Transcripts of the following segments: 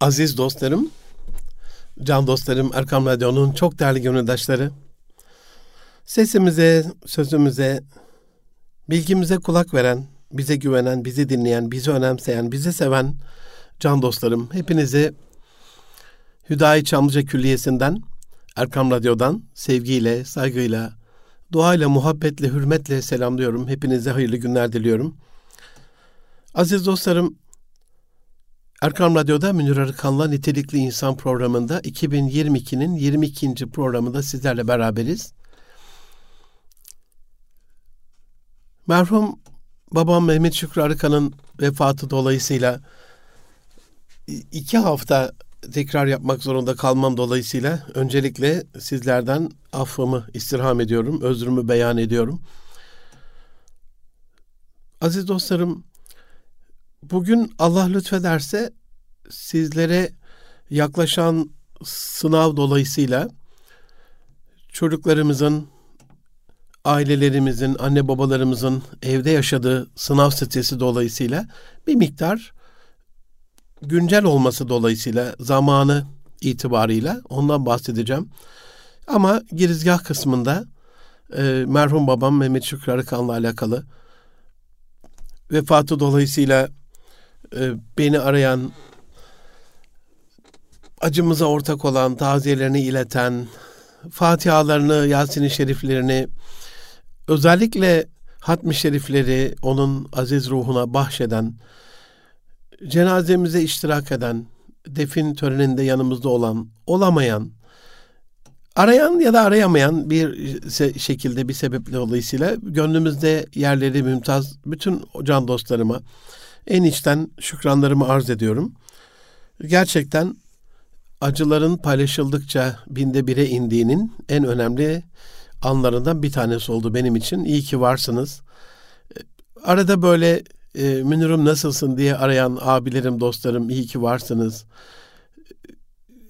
Aziz dostlarım, can dostlarım, Erkam Radyo'nun çok değerli gönüldaşları, sesimize, sözümüze, bilgimize kulak veren, bize güvenen, bizi dinleyen, bizi önemseyen, bizi seven can dostlarım, hepinizi Hüdayi Çamlıca Külliyesi'nden, Erkam Radyo'dan sevgiyle, saygıyla, duayla, muhabbetle, hürmetle selamlıyorum. Hepinize hayırlı günler diliyorum. Aziz dostlarım, Erkam Radyo'da Münir Arıkan'la Nitelikli İnsan programında 2022'nin 22. programında sizlerle beraberiz. Merhum babam Mehmet Şükrü Arıkan'ın vefatı dolayısıyla iki hafta tekrar yapmak zorunda kalmam dolayısıyla öncelikle sizlerden affımı istirham ediyorum, özrümü beyan ediyorum. Aziz dostlarım, Bugün Allah lütfederse sizlere yaklaşan sınav dolayısıyla çocuklarımızın, ailelerimizin, anne babalarımızın evde yaşadığı sınav stresi dolayısıyla bir miktar güncel olması dolayısıyla zamanı itibarıyla ondan bahsedeceğim. Ama girizgah kısmında e, merhum babam Mehmet Şükrü Arıkan'la alakalı vefatı dolayısıyla e, beni arayan, acımıza ortak olan, taziyelerini ileten, Fatihalarını, Yasin-i Şeriflerini, özellikle hatmi şerifleri onun aziz ruhuna bahşeden, cenazemize iştirak eden, defin töreninde yanımızda olan, olamayan, arayan ya da arayamayan bir şekilde bir sebeple dolayısıyla gönlümüzde yerleri mümtaz bütün can dostlarıma, en içten şükranlarımı arz ediyorum. Gerçekten acıların paylaşıldıkça binde bire indiğinin en önemli anlarından bir tanesi oldu benim için. İyi ki varsınız. Arada böyle e, Münir'im nasılsın diye arayan abilerim, dostlarım iyi ki varsınız.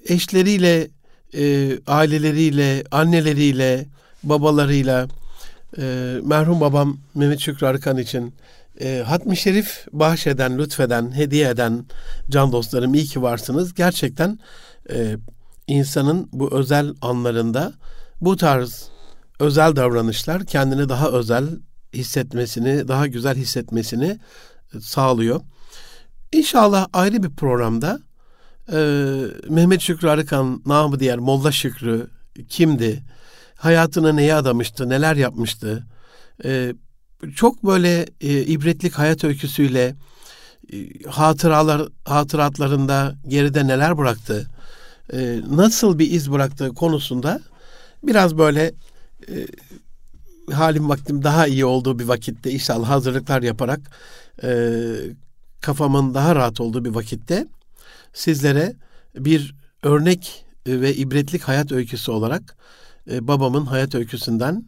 Eşleriyle, e, aileleriyle, anneleriyle, babalarıyla, e, merhum babam Mehmet Şükrü Arkan için e, Hatmi Şerif bahşeden, lütfeden, hediye eden can dostlarım iyi ki varsınız. Gerçekten e, insanın bu özel anlarında bu tarz özel davranışlar kendini daha özel hissetmesini, daha güzel hissetmesini e, sağlıyor. İnşallah ayrı bir programda e, Mehmet Şükrü Arıkan, namı diğer Molla Şükrü kimdi? Hayatını neye adamıştı? Neler yapmıştı? E, çok böyle e, ibretlik hayat öyküsüyle e, hatıralar hatıratlarında geride neler bıraktı, e, nasıl bir iz bıraktığı konusunda biraz böyle e, halim vaktim daha iyi olduğu bir vakitte inşallah hazırlıklar yaparak e, kafamın daha rahat olduğu bir vakitte sizlere bir örnek ve ibretlik hayat öyküsü olarak e, babamın hayat öyküsünden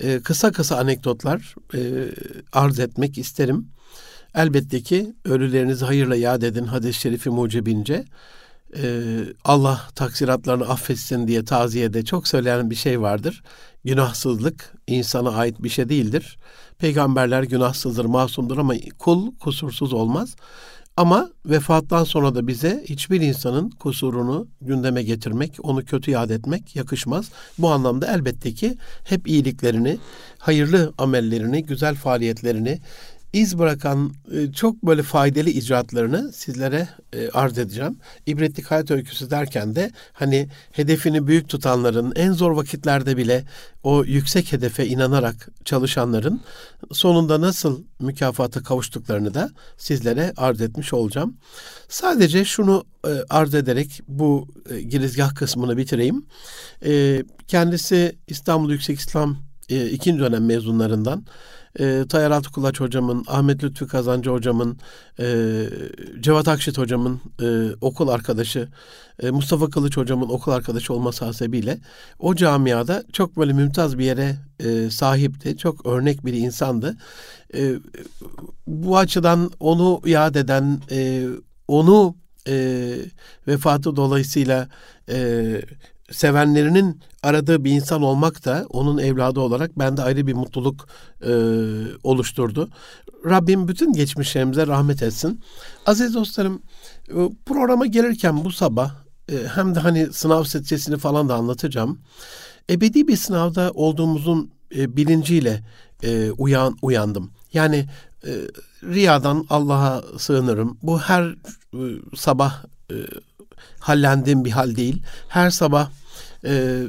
e, kısa kısa anekdotlar e, arz etmek isterim. Elbette ki ölülerinizi hayırla yad edin hadis-i şerifi mucibince. E, Allah taksiratlarını affetsin diye taziyede çok söylenen bir şey vardır. Günahsızlık insana ait bir şey değildir. Peygamberler günahsızdır, masumdur ama kul kusursuz olmaz. Ama vefattan sonra da bize hiçbir insanın kusurunu gündeme getirmek, onu kötü yad etmek yakışmaz. Bu anlamda elbette ki hep iyiliklerini, hayırlı amellerini, güzel faaliyetlerini iz bırakan e, çok böyle faydalı icraatlarını sizlere e, arz edeceğim. İbretlik hayat öyküsü derken de hani hedefini büyük tutanların en zor vakitlerde bile o yüksek hedefe inanarak çalışanların sonunda nasıl mükafata kavuştuklarını da sizlere arz etmiş olacağım. Sadece şunu e, arz ederek bu girizgah kısmını bitireyim. Kendisi İstanbul Yüksek İslam ikinci dönem mezunlarından e, Tayyar Altıkulaç hocamın, Ahmet Lütfü Kazancı hocamın, e, Cevat Akşit hocamın e, okul arkadaşı, e, Mustafa Kılıç hocamın okul arkadaşı olması hasebiyle o camiada çok böyle mümtaz bir yere e, sahipti. Çok örnek bir insandı. E, bu açıdan onu yad eden, e, onu e, vefatı dolayısıyla e, sevenlerinin aradığı bir insan olmak da onun evladı olarak bende ayrı bir mutluluk e, oluşturdu. Rabbim bütün geçmişlerimize rahmet etsin. Aziz dostlarım programa gelirken bu sabah e, hem de hani sınav stresini falan da anlatacağım. Ebedi bir sınavda olduğumuzun e, bilinciyle e, uyan uyandım. Yani e, riyadan Allah'a sığınırım. Bu her e, sabah e, hallendiğim bir hal değil. Her sabah e,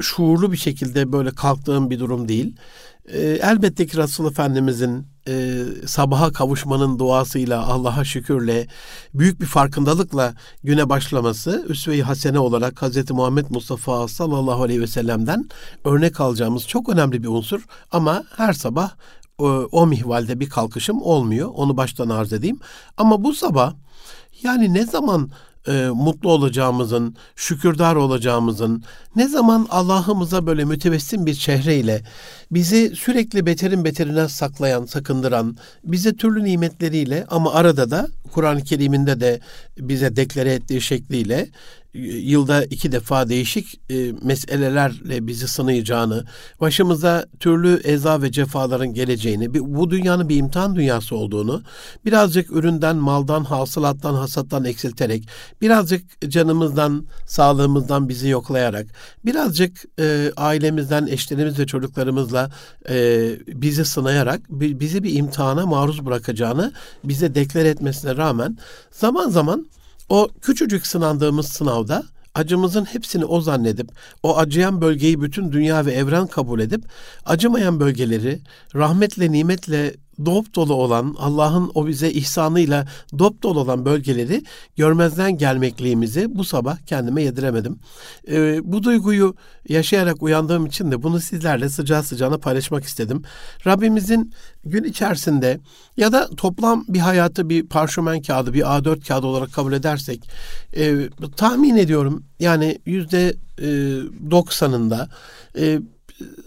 şuurlu bir şekilde böyle kalktığım bir durum değil. E, elbette ki Resul Efendimizin e, sabaha kavuşmanın duasıyla, Allah'a şükürle, büyük bir farkındalıkla güne başlaması, üsve-i hasene olarak Hz. Muhammed Mustafa sallallahu aleyhi ve sellem'den örnek alacağımız çok önemli bir unsur. Ama her sabah o, o mihvalde bir kalkışım olmuyor. Onu baştan arz edeyim. Ama bu sabah yani ne zaman e, mutlu olacağımızın, şükürdar olacağımızın, ne zaman Allah'ımıza böyle mütebessim bir çehreyle bizi sürekli beterin beterine saklayan, sakındıran, bize türlü nimetleriyle ama arada da Kur'an-ı Kerim'inde de bize deklare ettiği şekliyle yılda iki defa değişik e, meselelerle bizi sınayacağını, başımıza türlü eza ve cefaların geleceğini, bu dünyanın bir imtihan dünyası olduğunu, birazcık üründen, maldan, hasılattan, hasattan eksilterek, birazcık canımızdan, sağlığımızdan bizi yoklayarak, birazcık e, ailemizden, eşlerimiz ve çocuklarımızla e, bizi sınayarak, bizi bir imtihana maruz bırakacağını bize deklar etmesine rağmen zaman zaman o küçücük sınandığımız sınavda acımızın hepsini o zannedip, o acıyan bölgeyi bütün dünya ve evren kabul edip, acımayan bölgeleri rahmetle, nimetle dop dolu olan, Allah'ın o bize ihsanıyla dop dolu olan bölgeleri görmezden gelmekliğimizi bu sabah kendime yediremedim. Ee, bu duyguyu yaşayarak uyandığım için de bunu sizlerle sıcağı sıcağına paylaşmak istedim. Rabbimizin gün içerisinde ya da toplam bir hayatı bir parşömen kağıdı, bir A4 kağıdı olarak kabul edersek e, tahmin ediyorum yani yüzde e, doksanında e,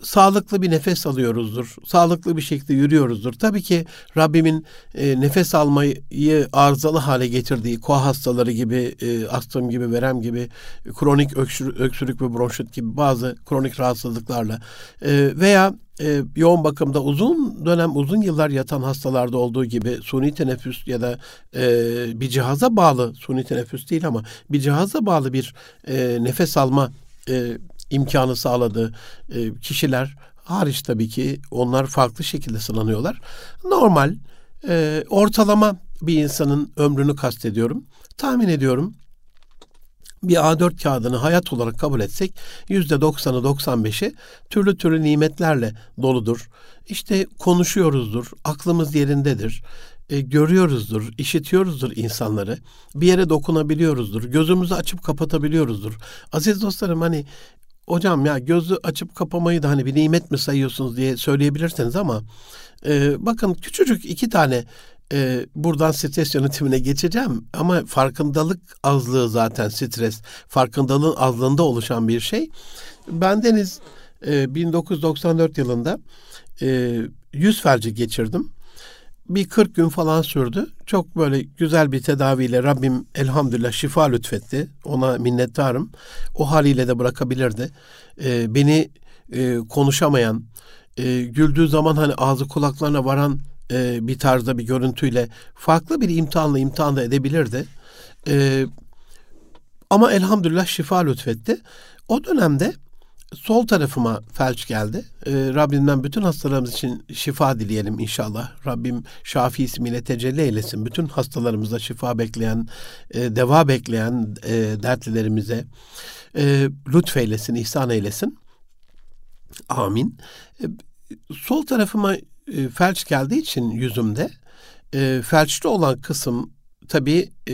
sağlıklı bir nefes alıyoruzdur. Sağlıklı bir şekilde yürüyoruzdur. Tabii ki Rabbimin e, nefes almayı arızalı hale getirdiği koa hastaları gibi, e, astım gibi, verem gibi, kronik öksür, öksürük ve bronşit gibi bazı kronik rahatsızlıklarla e, veya e, yoğun bakımda uzun dönem, uzun yıllar yatan hastalarda olduğu gibi suni teneffüs ya da e, bir cihaza bağlı, suni teneffüs değil ama bir cihaza bağlı bir e, nefes alma e, imkanı sağladığı e, kişiler hariç tabii ki onlar farklı şekilde sınanıyorlar. Normal e, ortalama bir insanın ömrünü kastediyorum. Tahmin ediyorum bir A4 kağıdını hayat olarak kabul etsek yüzde 90'ı 95'i türlü türlü nimetlerle doludur. İşte konuşuyoruzdur, aklımız yerindedir, e, görüyoruzdur, işitiyoruzdur insanları, bir yere dokunabiliyoruzdur, gözümüzü açıp kapatabiliyoruzdur. Aziz dostlarım hani hocam ya gözü açıp kapamayı da hani bir nimet mi sayıyorsunuz diye söyleyebilirsiniz ama e, bakın küçücük iki tane e, buradan stres yönetimine geçeceğim ama farkındalık azlığı zaten stres farkındalığın azlığında oluşan bir şey. Ben Deniz e, 1994 yılında e, yüz felci geçirdim bir 40 gün falan sürdü. Çok böyle güzel bir tedaviyle Rabbim elhamdülillah şifa lütfetti. Ona minnettarım. O haliyle de bırakabilirdi. Ee, beni e, konuşamayan, e, güldüğü zaman hani ağzı kulaklarına varan e, bir tarzda bir görüntüyle farklı bir imtihanla imtihan da edebilirdi. E, ama elhamdülillah şifa lütfetti. O dönemde sol tarafıma felç geldi. Ee, Rabbimden bütün hastalarımız için şifa dileyelim inşallah. Rabbim Şafi ismiyle tecelli eylesin. Bütün hastalarımıza şifa bekleyen, e, deva bekleyen e, dertlilerimize e, lütfeylesin, ihsan eylesin. Amin. E, sol tarafıma e, felç geldiği için yüzümde e, felçli olan kısım tabii e,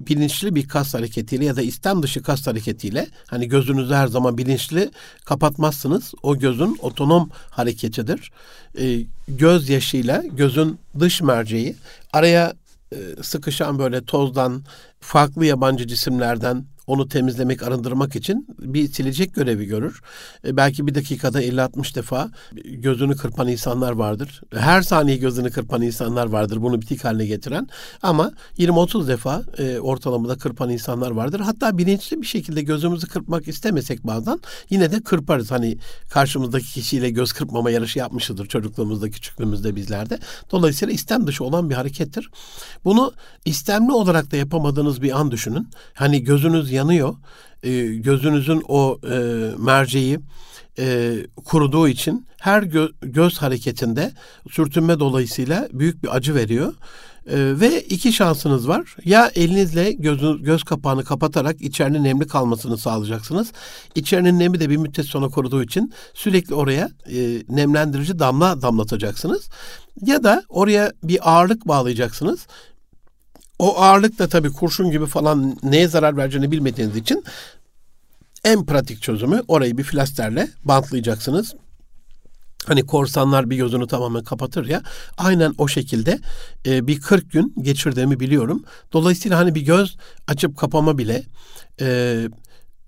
bilinçli bir kas hareketiyle ya da istem dışı kas hareketiyle hani gözünüzü her zaman bilinçli kapatmazsınız. O gözün otonom hareketidir. E, göz yaşıyla gözün dış merceği araya e, sıkışan böyle tozdan, farklı yabancı cisimlerden onu temizlemek, arındırmak için bir silecek görevi görür. E, belki bir dakikada 50-60 defa gözünü kırpan insanlar vardır. Her saniye gözünü kırpan insanlar vardır bunu bitik haline getiren. Ama 20-30 defa e, ortalamada kırpan insanlar vardır. Hatta bilinçli bir şekilde gözümüzü kırpmak istemesek bazen yine de kırparız. Hani karşımızdaki kişiyle göz kırpmama yarışı yapmışızdır çocukluğumuzda, küçüklüğümüzde bizlerde. Dolayısıyla istem dışı olan bir harekettir. Bunu istemli olarak da yapamadığınız bir an düşünün. Hani gözünüz yanıyor. E, gözünüzün o e, merceği e, kuruduğu için her gö- göz hareketinde sürtünme dolayısıyla büyük bir acı veriyor. E, ve iki şansınız var. Ya elinizle gözü, göz kapağını kapatarak içerinin nemli kalmasını sağlayacaksınız. İçerinin nemi de bir müddet sonra kuruduğu için sürekli oraya e, nemlendirici damla damlatacaksınız. Ya da oraya bir ağırlık bağlayacaksınız. O ağırlık da tabii kurşun gibi falan neye zarar vereceğini bilmediğiniz için en pratik çözümü orayı bir flasterle bantlayacaksınız. Hani korsanlar bir gözünü tamamen kapatır ya. Aynen o şekilde e, bir 40 gün geçirdiğimi biliyorum. Dolayısıyla hani bir göz açıp kapama bile e,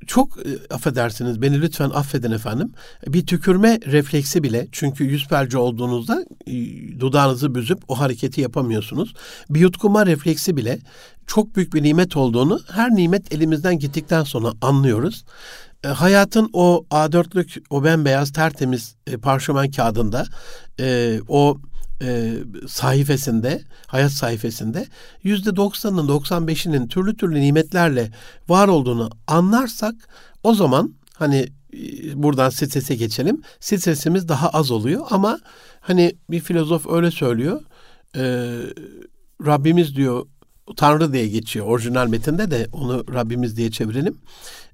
çok e, affedersiniz beni lütfen affedin efendim. Bir tükürme refleksi bile çünkü yüz felci olduğunuzda e, dudağınızı büzüp o hareketi yapamıyorsunuz. Bir yutkuma refleksi bile çok büyük bir nimet olduğunu her nimet elimizden gittikten sonra anlıyoruz. E, hayatın o A4'lük o bembeyaz tertemiz parşömen kağıdında o e, sayfasında, hayat sayfasında yüzde doksanının, doksan beşinin türlü türlü nimetlerle var olduğunu anlarsak o zaman hani e, buradan strese geçelim. Stresimiz daha az oluyor ama hani bir filozof öyle söylüyor. E, Rabbimiz diyor Tanrı diye geçiyor orijinal metinde de onu Rabbimiz diye çevirelim.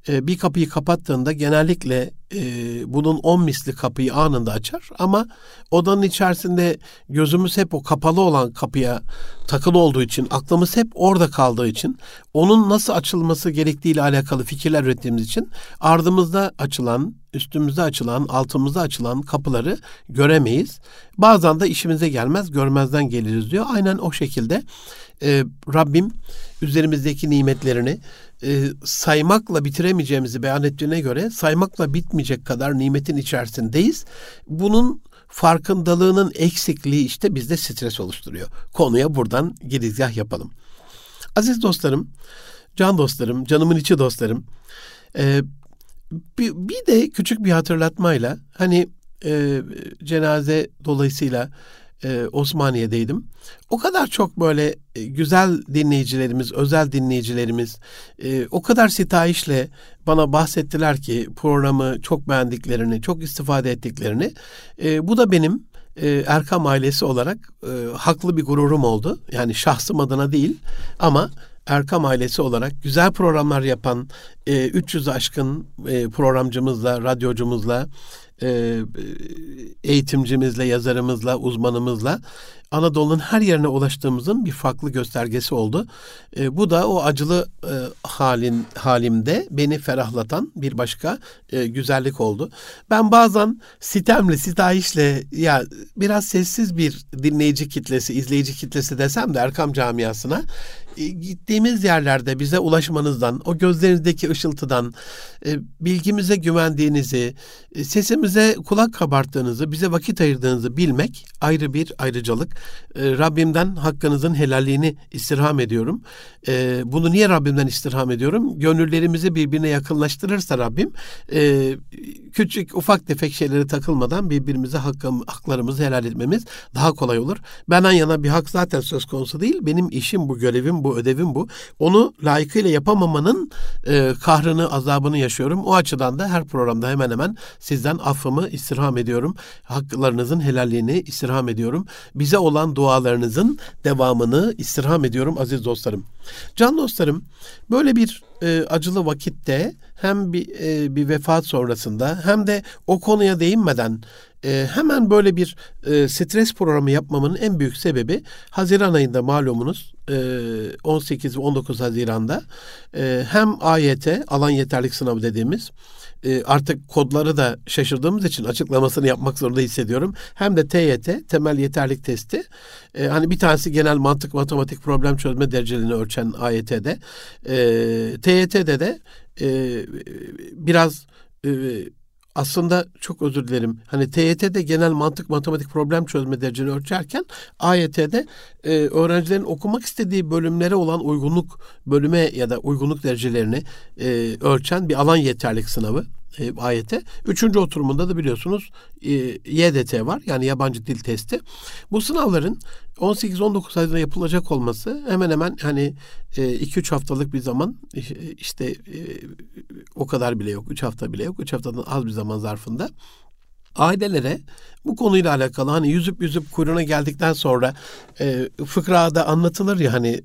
E, bir kapıyı kapattığında genellikle e, bunun on misli kapıyı anında açar ama odanın içerisinde gözümüz hep o kapalı olan kapıya takılı olduğu için aklımız hep orada kaldığı için onun nasıl açılması gerektiğiyle alakalı fikirler ürettiğimiz için ardımızda açılan üstümüzde açılan, altımızda açılan kapıları göremeyiz. Bazen de işimize gelmez, görmezden geliriz diyor. Aynen o şekilde e, Rabbim üzerimizdeki nimetlerini e, saymakla bitiremeyeceğimizi beyan ettiğine göre saymakla bitmeyecek kadar nimetin içerisindeyiz. Bunun farkındalığının eksikliği işte bizde stres oluşturuyor. Konuya buradan girizgah yapalım. Aziz dostlarım, can dostlarım, canımın içi dostlarım. E, bir, bir de küçük bir hatırlatmayla hani e, cenaze dolayısıyla e, Osmaniye'deydim. O kadar çok böyle e, güzel dinleyicilerimiz, özel dinleyicilerimiz e, o kadar sitayişle bana bahsettiler ki programı çok beğendiklerini, çok istifade ettiklerini. E, bu da benim e, Erkam ailesi olarak e, haklı bir gururum oldu. Yani şahsım adına değil ama Erkam ailesi olarak güzel programlar yapan e, 300 aşkın e, programcımızla, radyocumuzla, e, eğitimcimizle, yazarımızla, uzmanımızla Anadolu'nun her yerine ulaştığımızın bir farklı göstergesi oldu. E, bu da o acılı e, halin halimde beni ferahlatan bir başka e, güzellik oldu. Ben bazen sitemle, sitayişle ya biraz sessiz bir dinleyici kitlesi, izleyici kitlesi desem de Erkam camiasına gittiğimiz yerlerde bize ulaşmanızdan, o gözlerinizdeki ışıltıdan, e, bilgimize güvendiğinizi, e, sesimize kulak kabarttığınızı, bize vakit ayırdığınızı bilmek ayrı bir ayrıcalık. Rabbimden hakkınızın helalliğini istirham ediyorum. Bunu niye Rabbimden istirham ediyorum? Gönüllerimizi birbirine yakınlaştırırsa Rabbim küçük ufak tefek şeylere takılmadan birbirimize hakkım, haklarımızı helal etmemiz daha kolay olur. Benden yana bir hak zaten söz konusu değil. Benim işim bu, görevim bu bu, ödevim bu. Onu layıkıyla yapamamanın e, kahrını, azabını yaşıyorum. O açıdan da her programda hemen hemen sizden affımı istirham ediyorum. Haklarınızın helalliğini istirham ediyorum. Bize olan dualarınızın devamını istirham ediyorum aziz dostlarım. Can dostlarım, böyle bir e, acılı vakitte hem bir, e, bir vefat sonrasında hem de o konuya değinmeden E, hemen böyle bir e, stres programı yapmamın en büyük sebebi Haziran ayında malumunuz e, 18 ve 19 Haziran'da e, hem AYT alan yeterlik sınavı dediğimiz e, artık kodları da şaşırdığımız için açıklamasını yapmak zorunda hissediyorum. Hem de TYT temel yeterlik testi. E, hani bir tanesi genel mantık matematik problem çözme derecelerini ölçen AYT'de. E, TYT'de de e, biraz e, aslında çok özür dilerim. Hani TYT'de genel mantık matematik problem çözme dereceni ölçerken AYT'de e, öğrencilerin okumak istediği bölümlere olan uygunluk bölüme ya da uygunluk derecelerini e, ölçen bir alan yeterlik sınavı e, ayete. Üçüncü oturumunda da biliyorsunuz e, YDT var yani yabancı dil testi. Bu sınavların 18-19 ayda yapılacak olması hemen hemen hani 2-3 e, haftalık bir zaman işte e, o kadar bile yok. 3 hafta bile yok. 3 haftadan az bir zaman zarfında ailelere bu konuyla alakalı hani yüzüp yüzüp kuyruğuna geldikten sonra e, fıkrada anlatılır ya hani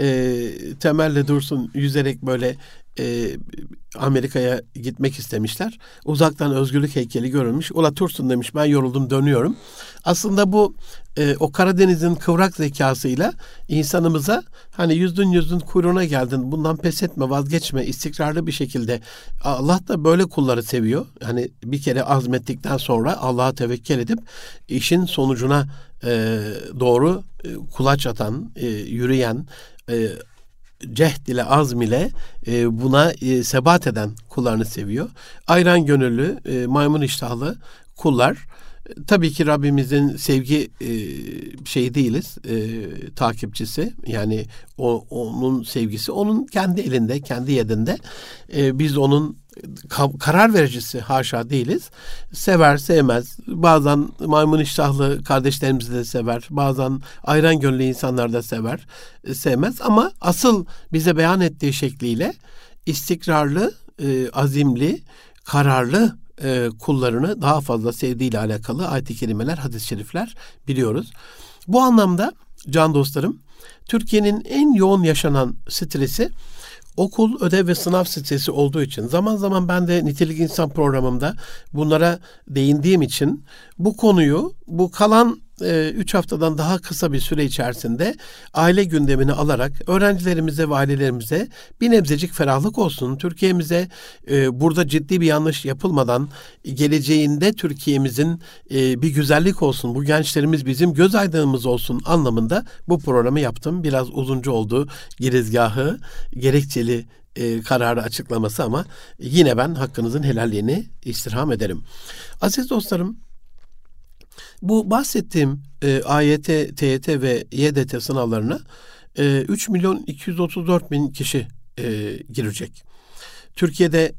e, temelle dursun yüzerek böyle e, Amerika'ya gitmek istemişler. Uzaktan özgürlük heykeli görülmüş. Ola Tursun demiş ben yoruldum dönüyorum. Aslında bu e, o Karadeniz'in kıvrak zekasıyla insanımıza hani yüzdün yüzdün kuyruğuna geldin bundan pes etme vazgeçme istikrarlı bir şekilde Allah da böyle kulları seviyor. Hani bir kere azmettikten sonra Allah'a tevekkül edip işin sonucuna e, doğru e, kulaç atan, e, yürüyen, e, cehd ile azm ile e, buna e, sebat eden kullarını seviyor. Ayran gönüllü, e, maymun iştahlı kullar. Tabii ki Rabbimizin sevgi e, şeyi değiliz, e, takipçisi. Yani o, onun sevgisi onun kendi elinde, kendi yedinde. E, biz onun karar vericisi haşa değiliz. Sever, sevmez. Bazen maymun iştahlı kardeşlerimizi de sever. Bazen ayran gönüllü insanlar da sever, e, sevmez. Ama asıl bize beyan ettiği şekliyle istikrarlı, e, azimli, kararlı e, kullarını daha fazla sevdiğiyle alakalı ayet-i kerimeler, hadis-i şerifler biliyoruz. Bu anlamda can dostlarım, Türkiye'nin en yoğun yaşanan stresi okul, ödev ve sınav stresi olduğu için zaman zaman ben de nitelik insan programımda bunlara değindiğim için bu konuyu bu kalan 3 e, haftadan daha kısa bir süre içerisinde aile gündemini alarak öğrencilerimize ve ailelerimize bir nebzecik ferahlık olsun. Türkiye'mize e, burada ciddi bir yanlış yapılmadan geleceğinde Türkiye'mizin e, bir güzellik olsun. Bu gençlerimiz bizim göz aydınımız olsun anlamında bu programı yaptım. Biraz uzuncu oldu girizgahı, gerekçeli e, kararı açıklaması ama yine ben hakkınızın helalliğini istirham ederim. Aziz dostlarım bu bahsettiğim e, AYT, TYT ve YDT sınavlarına e, 3 milyon 234 bin kişi e, girecek. Türkiye'de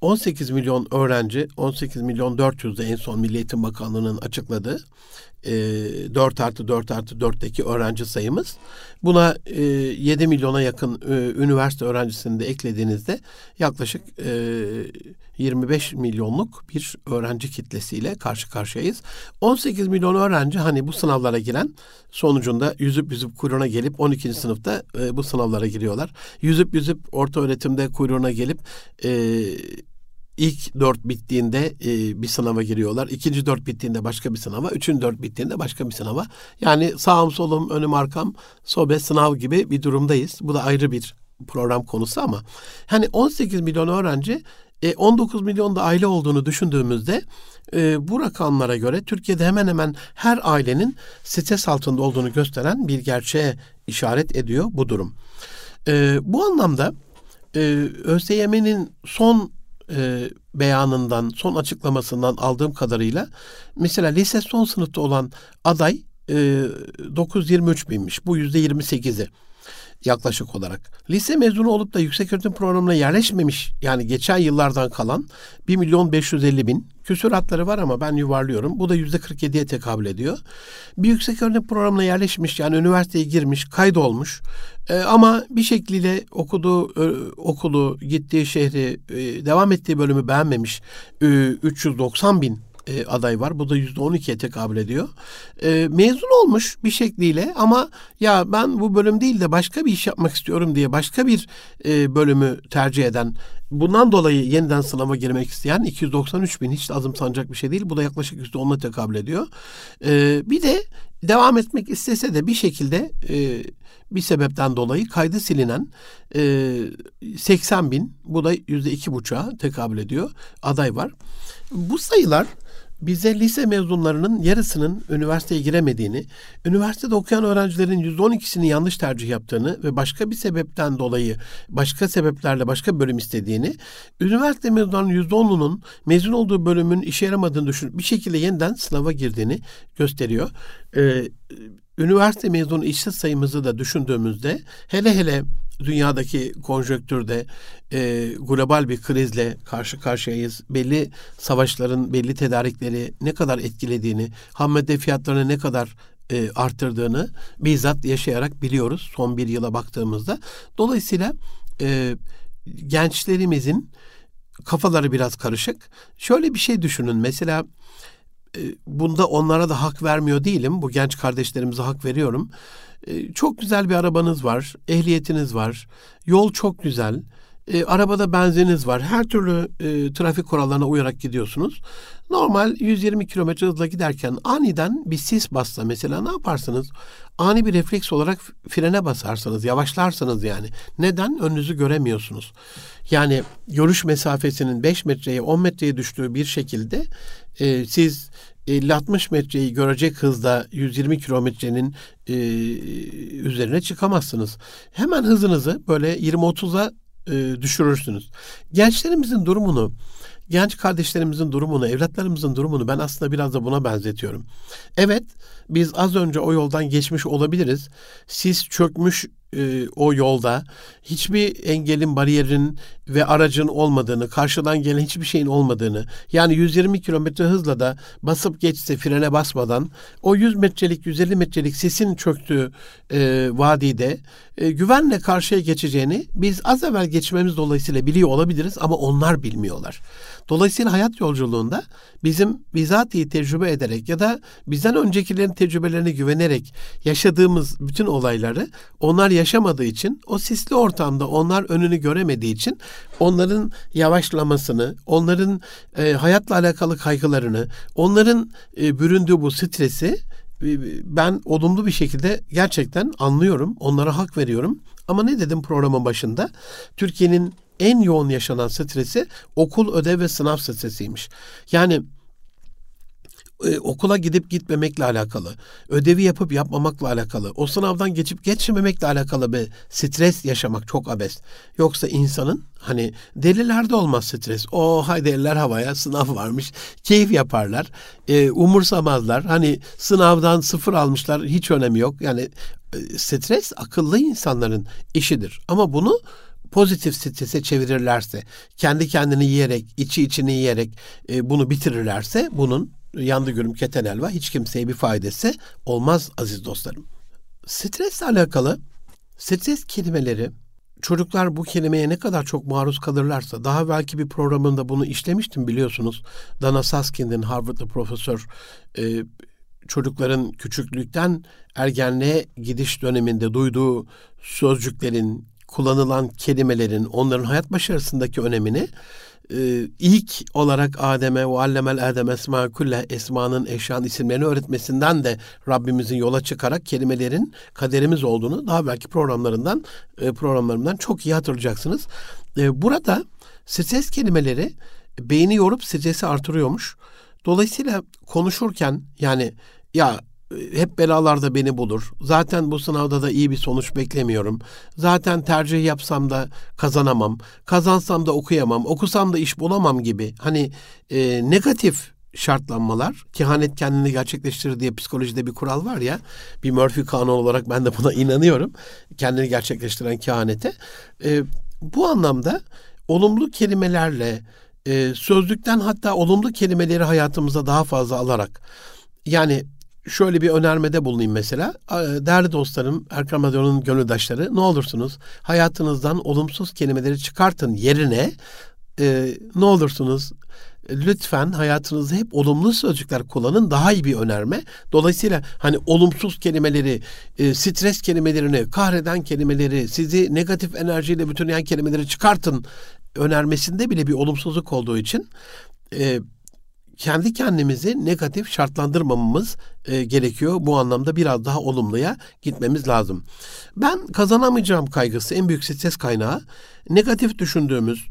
18 milyon öğrenci, 18 milyon 400 de en son Milli Eğitim Bakanlığı'nın açıkladığı e, 4 artı 4 artı 4'teki öğrenci sayımız. Buna e, 7 milyona yakın e, üniversite öğrencisini de eklediğinizde yaklaşık e, 25 milyonluk bir öğrenci kitlesiyle karşı karşıyayız. 18 milyon öğrenci hani bu sınavlara giren sonucunda yüzüp yüzüp kuyruğuna gelip 12. sınıfta e, bu sınavlara giriyorlar. Yüzüp yüzüp orta öğretimde kuyruğuna gelip e, İlk dört bittiğinde e, bir sınava giriyorlar. İkinci dört bittiğinde başka bir sınava. Üçüncü dört bittiğinde başka bir sınava. Yani sağım solum önüm arkam sobe sınav gibi bir durumdayız. Bu da ayrı bir program konusu ama hani 18 milyon öğrenci e, 19 milyon da aile olduğunu düşündüğümüzde e, bu rakamlara göre Türkiye'de hemen hemen her ailenin stres altında olduğunu gösteren bir gerçeğe işaret ediyor bu durum. E, bu anlamda e, ÖSYM'nin son e, beyanından, son açıklamasından aldığım kadarıyla mesela lise son sınıfta olan aday e, 923 binmiş. Bu yüzde 28'i yaklaşık olarak. Lise mezunu olup da yüksek öğretim programına yerleşmemiş yani geçen yıllardan kalan 1 milyon 550 bin küsuratları var ama ben yuvarlıyorum. Bu da yüzde 47'ye tekabül ediyor. Bir yüksek öğretim programına yerleşmiş yani üniversiteye girmiş, kaydolmuş e, ama bir şekliyle okuduğu e, okulu, gittiği şehri, e, devam ettiği bölümü beğenmemiş e, 390 bin e, aday var. Bu da yüzde on ikiye tekabül ediyor. E, mezun olmuş bir şekliyle ama ya ben bu bölüm değil de başka bir iş yapmak istiyorum diye başka bir e, bölümü tercih eden bundan dolayı yeniden sınava girmek isteyen 293 bin hiç de azımsanacak bir şey değil. Bu da yaklaşık yüzde onla tekabül ediyor. E, bir de devam etmek istese de bir şekilde e, bir sebepten dolayı kaydı silinen e, 80 bin bu da yüzde iki buçuğa tekabül ediyor aday var. Bu sayılar bize lise mezunlarının yarısının üniversiteye giremediğini, üniversitede okuyan öğrencilerin yüzde on ikisinin yanlış tercih yaptığını ve başka bir sebepten dolayı başka sebeplerle başka bölüm istediğini, üniversite mezunlarının yüzde onunun mezun olduğu bölümün işe yaramadığını düşünüp bir şekilde yeniden sınava girdiğini gösteriyor. Ee, üniversite mezunu işsiz sayımızı da düşündüğümüzde hele hele dünyadaki konjöktürde e, global bir krizle karşı karşıyayız. Belli savaşların belli tedarikleri ne kadar etkilediğini, ham madde fiyatlarını ne kadar e, arttırdığını bizzat yaşayarak biliyoruz son bir yıla baktığımızda. Dolayısıyla e, gençlerimizin kafaları biraz karışık. Şöyle bir şey düşünün. Mesela bunda onlara da hak vermiyor değilim. Bu genç kardeşlerimize hak veriyorum. E, çok güzel bir arabanız var, ehliyetiniz var, yol çok güzel, e, arabada benziniz var, her türlü e, trafik kurallarına uyarak gidiyorsunuz. Normal 120 kilometre hızla giderken aniden bir sis bassa mesela ne yaparsınız? Ani bir refleks olarak frene basarsınız, yavaşlarsınız yani. Neden? Önünüzü göremiyorsunuz. Yani görüş mesafesinin 5 metreye 10 metreye düştüğü bir şekilde e, siz 50-60 metreyi görecek hızda 120 kilometrenin e, üzerine çıkamazsınız. Hemen hızınızı böyle 20-30'a e, düşürürsünüz. Gençlerimizin durumunu, genç kardeşlerimizin durumunu, evlatlarımızın durumunu ben aslında biraz da buna benzetiyorum. Evet, biz az önce o yoldan geçmiş olabiliriz. Siz çökmüş e, o yolda hiçbir engelin, bariyerin ve aracın olmadığını, karşıdan gelen hiçbir şeyin olmadığını, yani 120 kilometre hızla da basıp geçse frene basmadan o 100 metrelik, 150 metrelik sesin çöktüğü e, vadide e, güvenle karşıya geçeceğini biz az evvel geçmemiz dolayısıyla biliyor olabiliriz ama onlar bilmiyorlar. Dolayısıyla hayat yolculuğunda bizim bizatihi tecrübe ederek ya da bizden öncekilerin tecrübelerine güvenerek yaşadığımız bütün olayları onlar yaşamadığı için o sisli ortamda onlar önünü göremediği için onların yavaşlamasını, onların e, hayatla alakalı kaygılarını, onların e, büründüğü bu stresi e, ben olumlu bir şekilde gerçekten anlıyorum. Onlara hak veriyorum. Ama ne dedim programın başında? Türkiye'nin en yoğun yaşanan stresi okul, ödev ve sınav stresiymiş. Yani e, okula gidip gitmemekle alakalı, ödevi yapıp yapmamakla alakalı, o sınavdan geçip geçmemekle alakalı bir stres yaşamak çok abes. Yoksa insanın hani delilerde olmaz stres. O haydi eller havaya sınav varmış, keyif yaparlar, e, umursamazlar. Hani sınavdan sıfır almışlar hiç önemi yok. Yani e, stres akıllı insanların işidir. Ama bunu pozitif strese çevirirlerse, kendi kendini yiyerek, içi içini yiyerek e, bunu bitirirlerse bunun yandı gülüm keten elva hiç kimseye bir faydası olmaz aziz dostlarım. Stresle alakalı stres kelimeleri çocuklar bu kelimeye ne kadar çok maruz kalırlarsa daha belki bir programında bunu işlemiştim biliyorsunuz. Dana Susskind'in Harvard'da profesör e, çocukların küçüklükten ergenliğe gidiş döneminde duyduğu sözcüklerin, kullanılan kelimelerin onların hayat başarısındaki önemini e, ilk olarak Adem'e ve allemel Adem esma külle esmanın eşyan isimlerini öğretmesinden de Rabbimizin yola çıkarak kelimelerin kaderimiz olduğunu daha belki programlarından e, programlarımdan çok iyi hatırlayacaksınız. E, burada stres kelimeleri beyni yorup stresi artırıyormuş. Dolayısıyla konuşurken yani ya hep belalar da beni bulur. Zaten bu sınavda da iyi bir sonuç beklemiyorum. Zaten tercih yapsam da kazanamam. Kazansam da okuyamam. Okusam da iş bulamam gibi. Hani e, negatif şartlanmalar, kehanet kendini gerçekleştirir diye psikolojide bir kural var ya, bir Murphy kanunu olarak ben de buna inanıyorum. Kendini gerçekleştiren kehanete. E, bu anlamda olumlu kelimelerle, e, sözlükten hatta olumlu kelimeleri hayatımıza daha fazla alarak, yani şöyle bir önermede bulunayım mesela. Değerli dostlarım, Erkam Radyo'nun gönüldaşları ne olursunuz hayatınızdan olumsuz kelimeleri çıkartın yerine e, ne olursunuz lütfen hayatınızda hep olumlu sözcükler kullanın daha iyi bir önerme. Dolayısıyla hani olumsuz kelimeleri, e, stres kelimelerini, kahreden kelimeleri, sizi negatif enerjiyle bütünleyen kelimeleri çıkartın önermesinde bile bir olumsuzluk olduğu için e, kendi kendimizi negatif şartlandırmamamız e, gerekiyor. Bu anlamda biraz daha olumluya gitmemiz lazım. Ben kazanamayacağım kaygısı en büyük stres kaynağı. Negatif düşündüğümüz,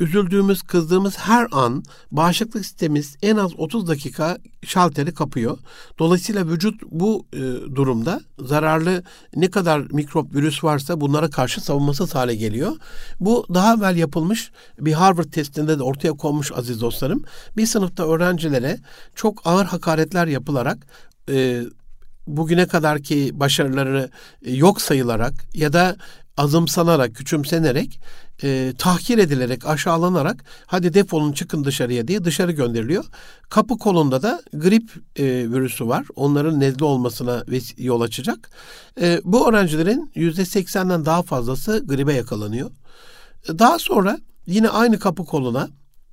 üzüldüğümüz, kızdığımız her an bağışıklık sistemimiz en az 30 dakika şalteri kapıyor. Dolayısıyla vücut bu e, durumda zararlı ne kadar mikrop, virüs varsa bunlara karşı savunmasız hale geliyor. Bu daha evvel yapılmış bir Harvard testinde de ortaya konmuş aziz dostlarım. Bir sınıfta öğrencilere çok ağır hakaretler yapılarak e, bugüne kadarki başarıları e, yok sayılarak ya da azımsanarak, küçümsenerek, e, tahkir edilerek, aşağılanarak hadi defolun çıkın dışarıya diye dışarı gönderiliyor. Kapı kolunda da grip e, virüsü var. Onların nezle olmasına yol açacak. E, bu öğrencilerin yüzde seksenden daha fazlası gribe yakalanıyor. Daha sonra yine aynı kapı koluna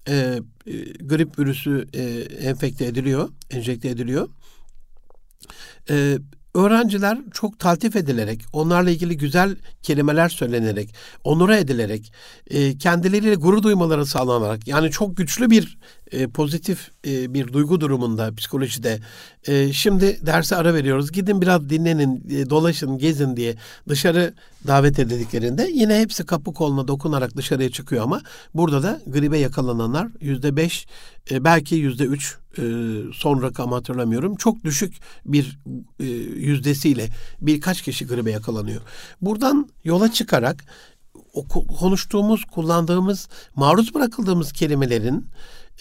e, e, grip virüsü e, enfekte ediliyor, enjekte ediliyor. E, öğrenciler çok taltif edilerek, onlarla ilgili güzel kelimeler söylenerek, onura edilerek, kendileriyle gurur duymaları sağlanarak, yani çok güçlü bir e, pozitif e, bir duygu durumunda psikolojide e, şimdi derse ara veriyoruz. Gidin biraz dinlenin, e, dolaşın, gezin diye dışarı davet edildiklerinde yine hepsi kapı koluna dokunarak dışarıya çıkıyor ama burada da gribe yakalananlar yüzde beş e, belki yüzde üç e, son rakam hatırlamıyorum. Çok düşük bir e, yüzdesiyle birkaç kişi gribe yakalanıyor. Buradan yola çıkarak o konuştuğumuz, kullandığımız, maruz bırakıldığımız kelimelerin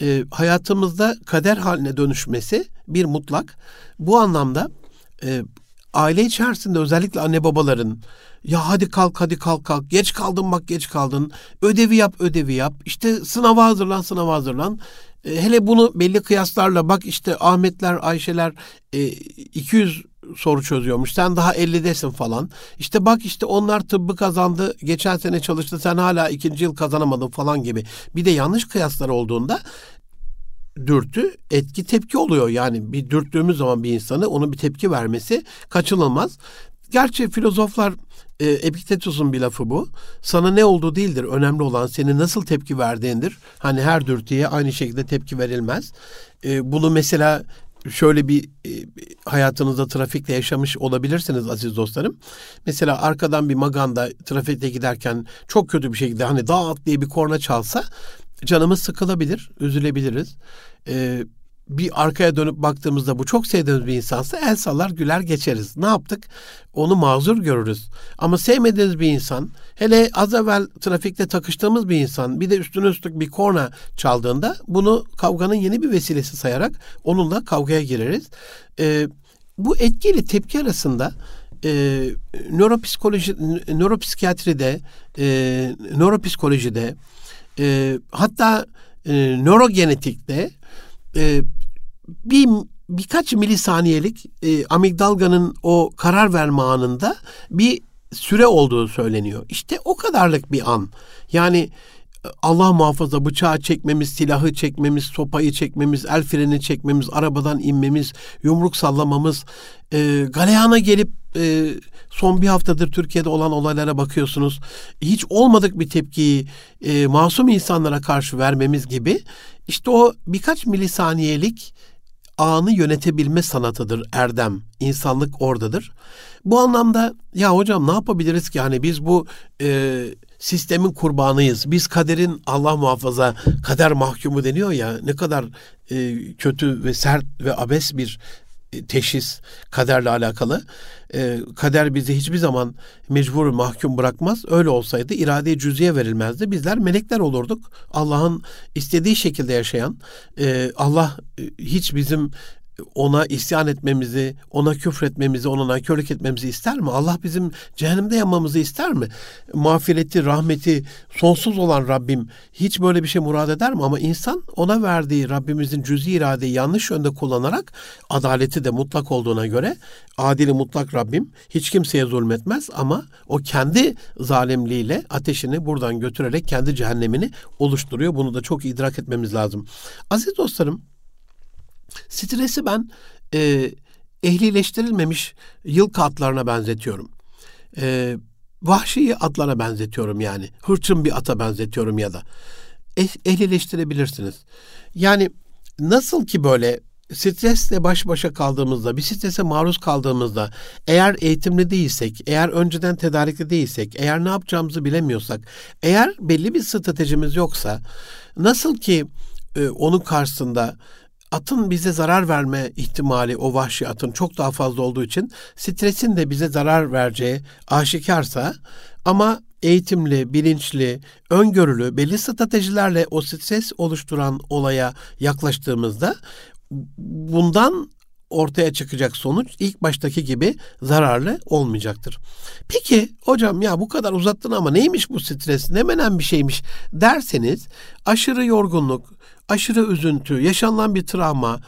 e, hayatımızda kader haline dönüşmesi bir mutlak. Bu anlamda e, aile içerisinde özellikle anne babaların ya hadi kalk hadi kalk kalk geç kaldın bak geç kaldın ödevi yap ödevi yap işte sınava hazırlan sınava hazırlan e, hele bunu belli kıyaslarla bak işte Ahmetler Ayşeler e, 200 soru çözüyormuş. Sen daha 50'desin falan. İşte bak işte onlar tıbbı kazandı. Geçen sene çalıştı. Sen hala ikinci yıl kazanamadın falan gibi. Bir de yanlış kıyaslar olduğunda dürtü etki tepki oluyor. Yani bir dürttüğümüz zaman bir insanı onun bir tepki vermesi kaçınılmaz. Gerçi filozoflar e, Epiktetus'un bir lafı bu. Sana ne oldu değildir. Önemli olan senin nasıl tepki verdiğindir. Hani her dürtüye aynı şekilde tepki verilmez. E, bunu mesela şöyle bir e, hayatınızda trafikte yaşamış olabilirsiniz aziz dostlarım. Mesela arkadan bir maganda trafikte giderken çok kötü bir şekilde hani dağıt diye bir korna çalsa canımız sıkılabilir, üzülebiliriz. Ee, bir arkaya dönüp baktığımızda bu çok sevdiğimiz bir insansa el sallar güler geçeriz. Ne yaptık? Onu mazur görürüz. Ama sevmediğiniz bir insan, hele az evvel trafikte takıştığımız bir insan bir de üstüne üstlük bir korna çaldığında bunu kavganın yeni bir vesilesi sayarak onunla kavgaya gireriz. Ee, bu etkiyle tepki arasında e, nöropsikoloji, nöropsikiyatride, e, nöropsikolojide, e, hatta e, nörogenetikte e, bir birkaç milisaniyelik e, amigdalganın o karar verme anında bir süre olduğu söyleniyor. İşte o kadarlık bir an. Yani Allah muhafaza bıçağı çekmemiz, silahı çekmemiz, sopayı çekmemiz, el freni çekmemiz, arabadan inmemiz, yumruk sallamamız, e, galeyana gelip e, son bir haftadır Türkiye'de olan olaylara bakıyorsunuz. Hiç olmadık bir tepkiyi e, masum insanlara karşı vermemiz gibi işte o birkaç milisaniyelik anı yönetebilme sanatıdır erdem. İnsanlık oradadır. Bu anlamda ya hocam ne yapabiliriz ki? Hani biz bu e, sistemin kurbanıyız. Biz kaderin Allah muhafaza kader mahkumu deniyor ya ne kadar e, kötü ve sert ve abes bir teşhis kaderle alakalı. E, kader bizi hiçbir zaman mecbur mahkum bırakmaz. Öyle olsaydı irade cüziye verilmezdi. Bizler melekler olurduk. Allah'ın istediği şekilde yaşayan, e, Allah e, hiç bizim ona isyan etmemizi, ona küfretmemizi, ona nankörlük etmemizi ister mi? Allah bizim cehennemde yanmamızı ister mi? Mağfireti, rahmeti sonsuz olan Rabbim hiç böyle bir şey murad eder mi? Ama insan ona verdiği Rabbimizin cüzi iradeyi yanlış yönde kullanarak adaleti de mutlak olduğuna göre adili mutlak Rabbim hiç kimseye zulmetmez ama o kendi zalimliğiyle ateşini buradan götürerek kendi cehennemini oluşturuyor. Bunu da çok idrak etmemiz lazım. Aziz dostlarım, Stresi ben e, ehlileştirilmemiş yıl atlarına benzetiyorum. E, vahşi atlara benzetiyorum yani. Hırçın bir ata benzetiyorum ya da. Eh, ehlileştirebilirsiniz. Yani nasıl ki böyle stresle baş başa kaldığımızda, bir strese maruz kaldığımızda, eğer eğitimli değilsek, eğer önceden tedarikli değilsek, eğer ne yapacağımızı bilemiyorsak, eğer belli bir stratejimiz yoksa, nasıl ki e, onun karşısında atın bize zarar verme ihtimali o vahşi atın çok daha fazla olduğu için stresin de bize zarar vereceği aşikarsa ama eğitimli, bilinçli, öngörülü, belli stratejilerle o stres oluşturan olaya yaklaştığımızda bundan ortaya çıkacak sonuç ilk baştaki gibi zararlı olmayacaktır. Peki hocam ya bu kadar uzattın ama neymiş bu stres? Ne menen bir şeymiş derseniz aşırı yorgunluk, aşırı üzüntü, yaşanılan bir travma,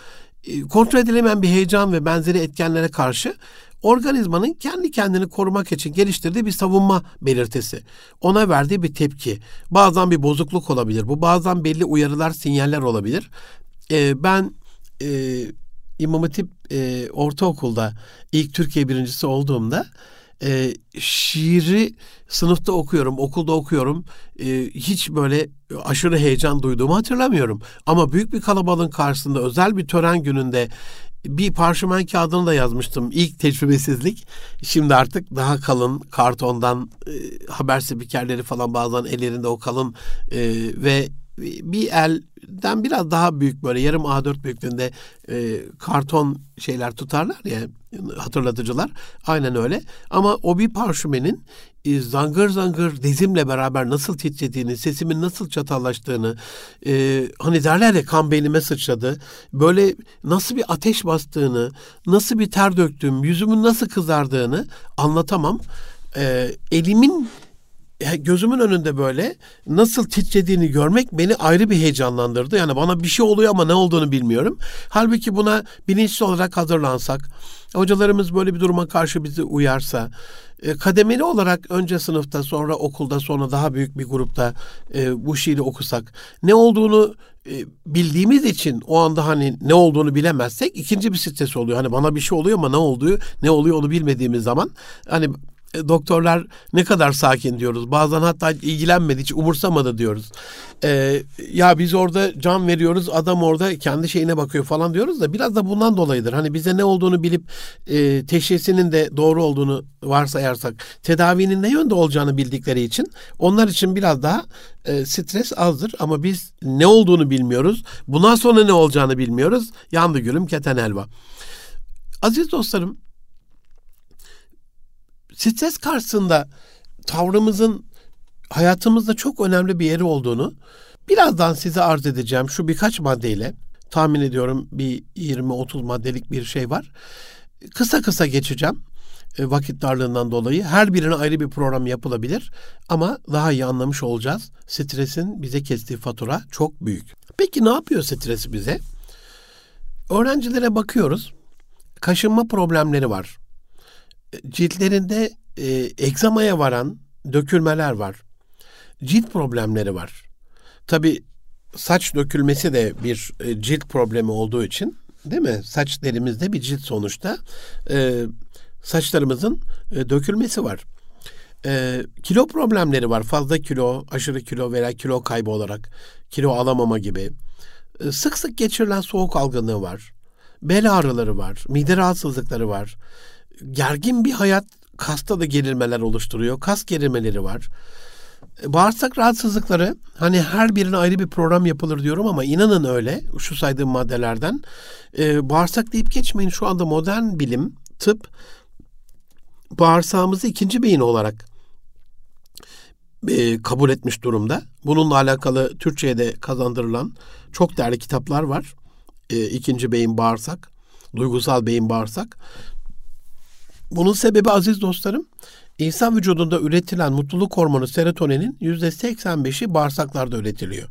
e, kontrol edilemeyen bir heyecan ve benzeri etkenlere karşı organizmanın kendi kendini korumak için geliştirdiği bir savunma belirtisi. Ona verdiği bir tepki. Bazen bir bozukluk olabilir. Bu bazen belli uyarılar, sinyaller olabilir. Ee, ben e, İmam Hatip e, ortaokulda ilk Türkiye birincisi olduğumda e, şiiri sınıfta okuyorum, okulda okuyorum. E, hiç böyle aşırı heyecan duyduğumu hatırlamıyorum. Ama büyük bir kalabalığın karşısında özel bir tören gününde bir parşömen kağıdını da yazmıştım. İlk tecrübesizlik. Şimdi artık daha kalın kartondan e, haber spikerleri falan bazen ellerinde o kalın e, ve bir elden biraz daha büyük böyle yarım A4 büyüklüğünde e, karton şeyler tutarlar ya hatırlatıcılar. Aynen öyle. Ama o bir parşümenin e, zangır zangır dizimle beraber nasıl titrediğini, sesimin nasıl çatallaştığını, e, hani derler ya kan beynime sıçradı. Böyle nasıl bir ateş bastığını, nasıl bir ter döktüğüm, yüzümün nasıl kızardığını anlatamam. E, elimin gözümün önünde böyle nasıl titrediğini görmek beni ayrı bir heyecanlandırdı. Yani bana bir şey oluyor ama ne olduğunu bilmiyorum. Halbuki buna bilinçli olarak hazırlansak, hocalarımız böyle bir duruma karşı bizi uyarsa, e, kademeli olarak önce sınıfta sonra okulda sonra daha büyük bir grupta e, bu şiiri okusak ne olduğunu e, bildiğimiz için o anda hani ne olduğunu bilemezsek ikinci bir stres oluyor. Hani bana bir şey oluyor ama ne olduğu ne oluyor onu bilmediğimiz zaman hani e, doktorlar ne kadar sakin diyoruz. Bazen hatta ilgilenmedi, hiç umursamadı diyoruz. Ee, ya biz orada can veriyoruz, adam orada kendi şeyine bakıyor falan diyoruz da biraz da bundan dolayıdır. Hani bize ne olduğunu bilip e, teşhisinin de doğru olduğunu varsayarsak, tedavinin ne yönde olacağını bildikleri için onlar için biraz daha e, stres azdır. Ama biz ne olduğunu bilmiyoruz. Bundan sonra ne olacağını bilmiyoruz. Yandı gülüm keten helva. Aziz dostlarım, stres karşısında tavrımızın hayatımızda çok önemli bir yeri olduğunu birazdan size arz edeceğim şu birkaç maddeyle. Tahmin ediyorum bir 20-30 maddelik bir şey var. Kısa kısa geçeceğim e, vakit darlığından dolayı. Her birine ayrı bir program yapılabilir ama daha iyi anlamış olacağız. Stresin bize kestiği fatura çok büyük. Peki ne yapıyor stres bize? Öğrencilere bakıyoruz. Kaşınma problemleri var ciltlerinde e, egzamaya varan dökülmeler var. Cilt problemleri var. Tabi saç dökülmesi de bir e, cilt problemi olduğu için değil mi? Saç derimizde bir cilt sonuçta. E, saçlarımızın e, dökülmesi var. E, kilo problemleri var. Fazla kilo, aşırı kilo veya kilo kaybı olarak kilo alamama gibi. E, sık sık geçirilen soğuk algınlığı var. Bel ağrıları var. Mide rahatsızlıkları var gergin bir hayat kasta da gerilmeler oluşturuyor. Kas gerilmeleri var. E, bağırsak rahatsızlıkları hani her birine ayrı bir program yapılır diyorum ama inanın öyle şu saydığım maddelerden. Ee, bağırsak deyip geçmeyin şu anda modern bilim, tıp bağırsağımızı ikinci beyin olarak e, kabul etmiş durumda. Bununla alakalı Türkçe'ye de kazandırılan çok değerli kitaplar var. E, ikinci beyin bağırsak. Duygusal beyin bağırsak. Bunun sebebi aziz dostlarım, insan vücudunda üretilen mutluluk hormonu serotoninin yüzde 85'i bağırsaklarda üretiliyor.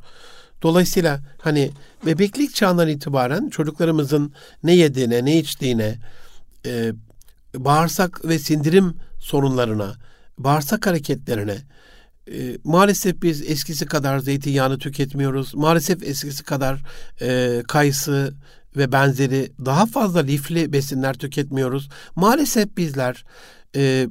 Dolayısıyla hani bebeklik çağından itibaren çocuklarımızın ne yediğine, ne içtiğine, e, bağırsak ve sindirim sorunlarına, bağırsak hareketlerine, e, maalesef biz eskisi kadar zeytinyağını tüketmiyoruz. Maalesef eskisi kadar e, kayısı ve benzeri daha fazla lifli besinler tüketmiyoruz. Maalesef bizler e,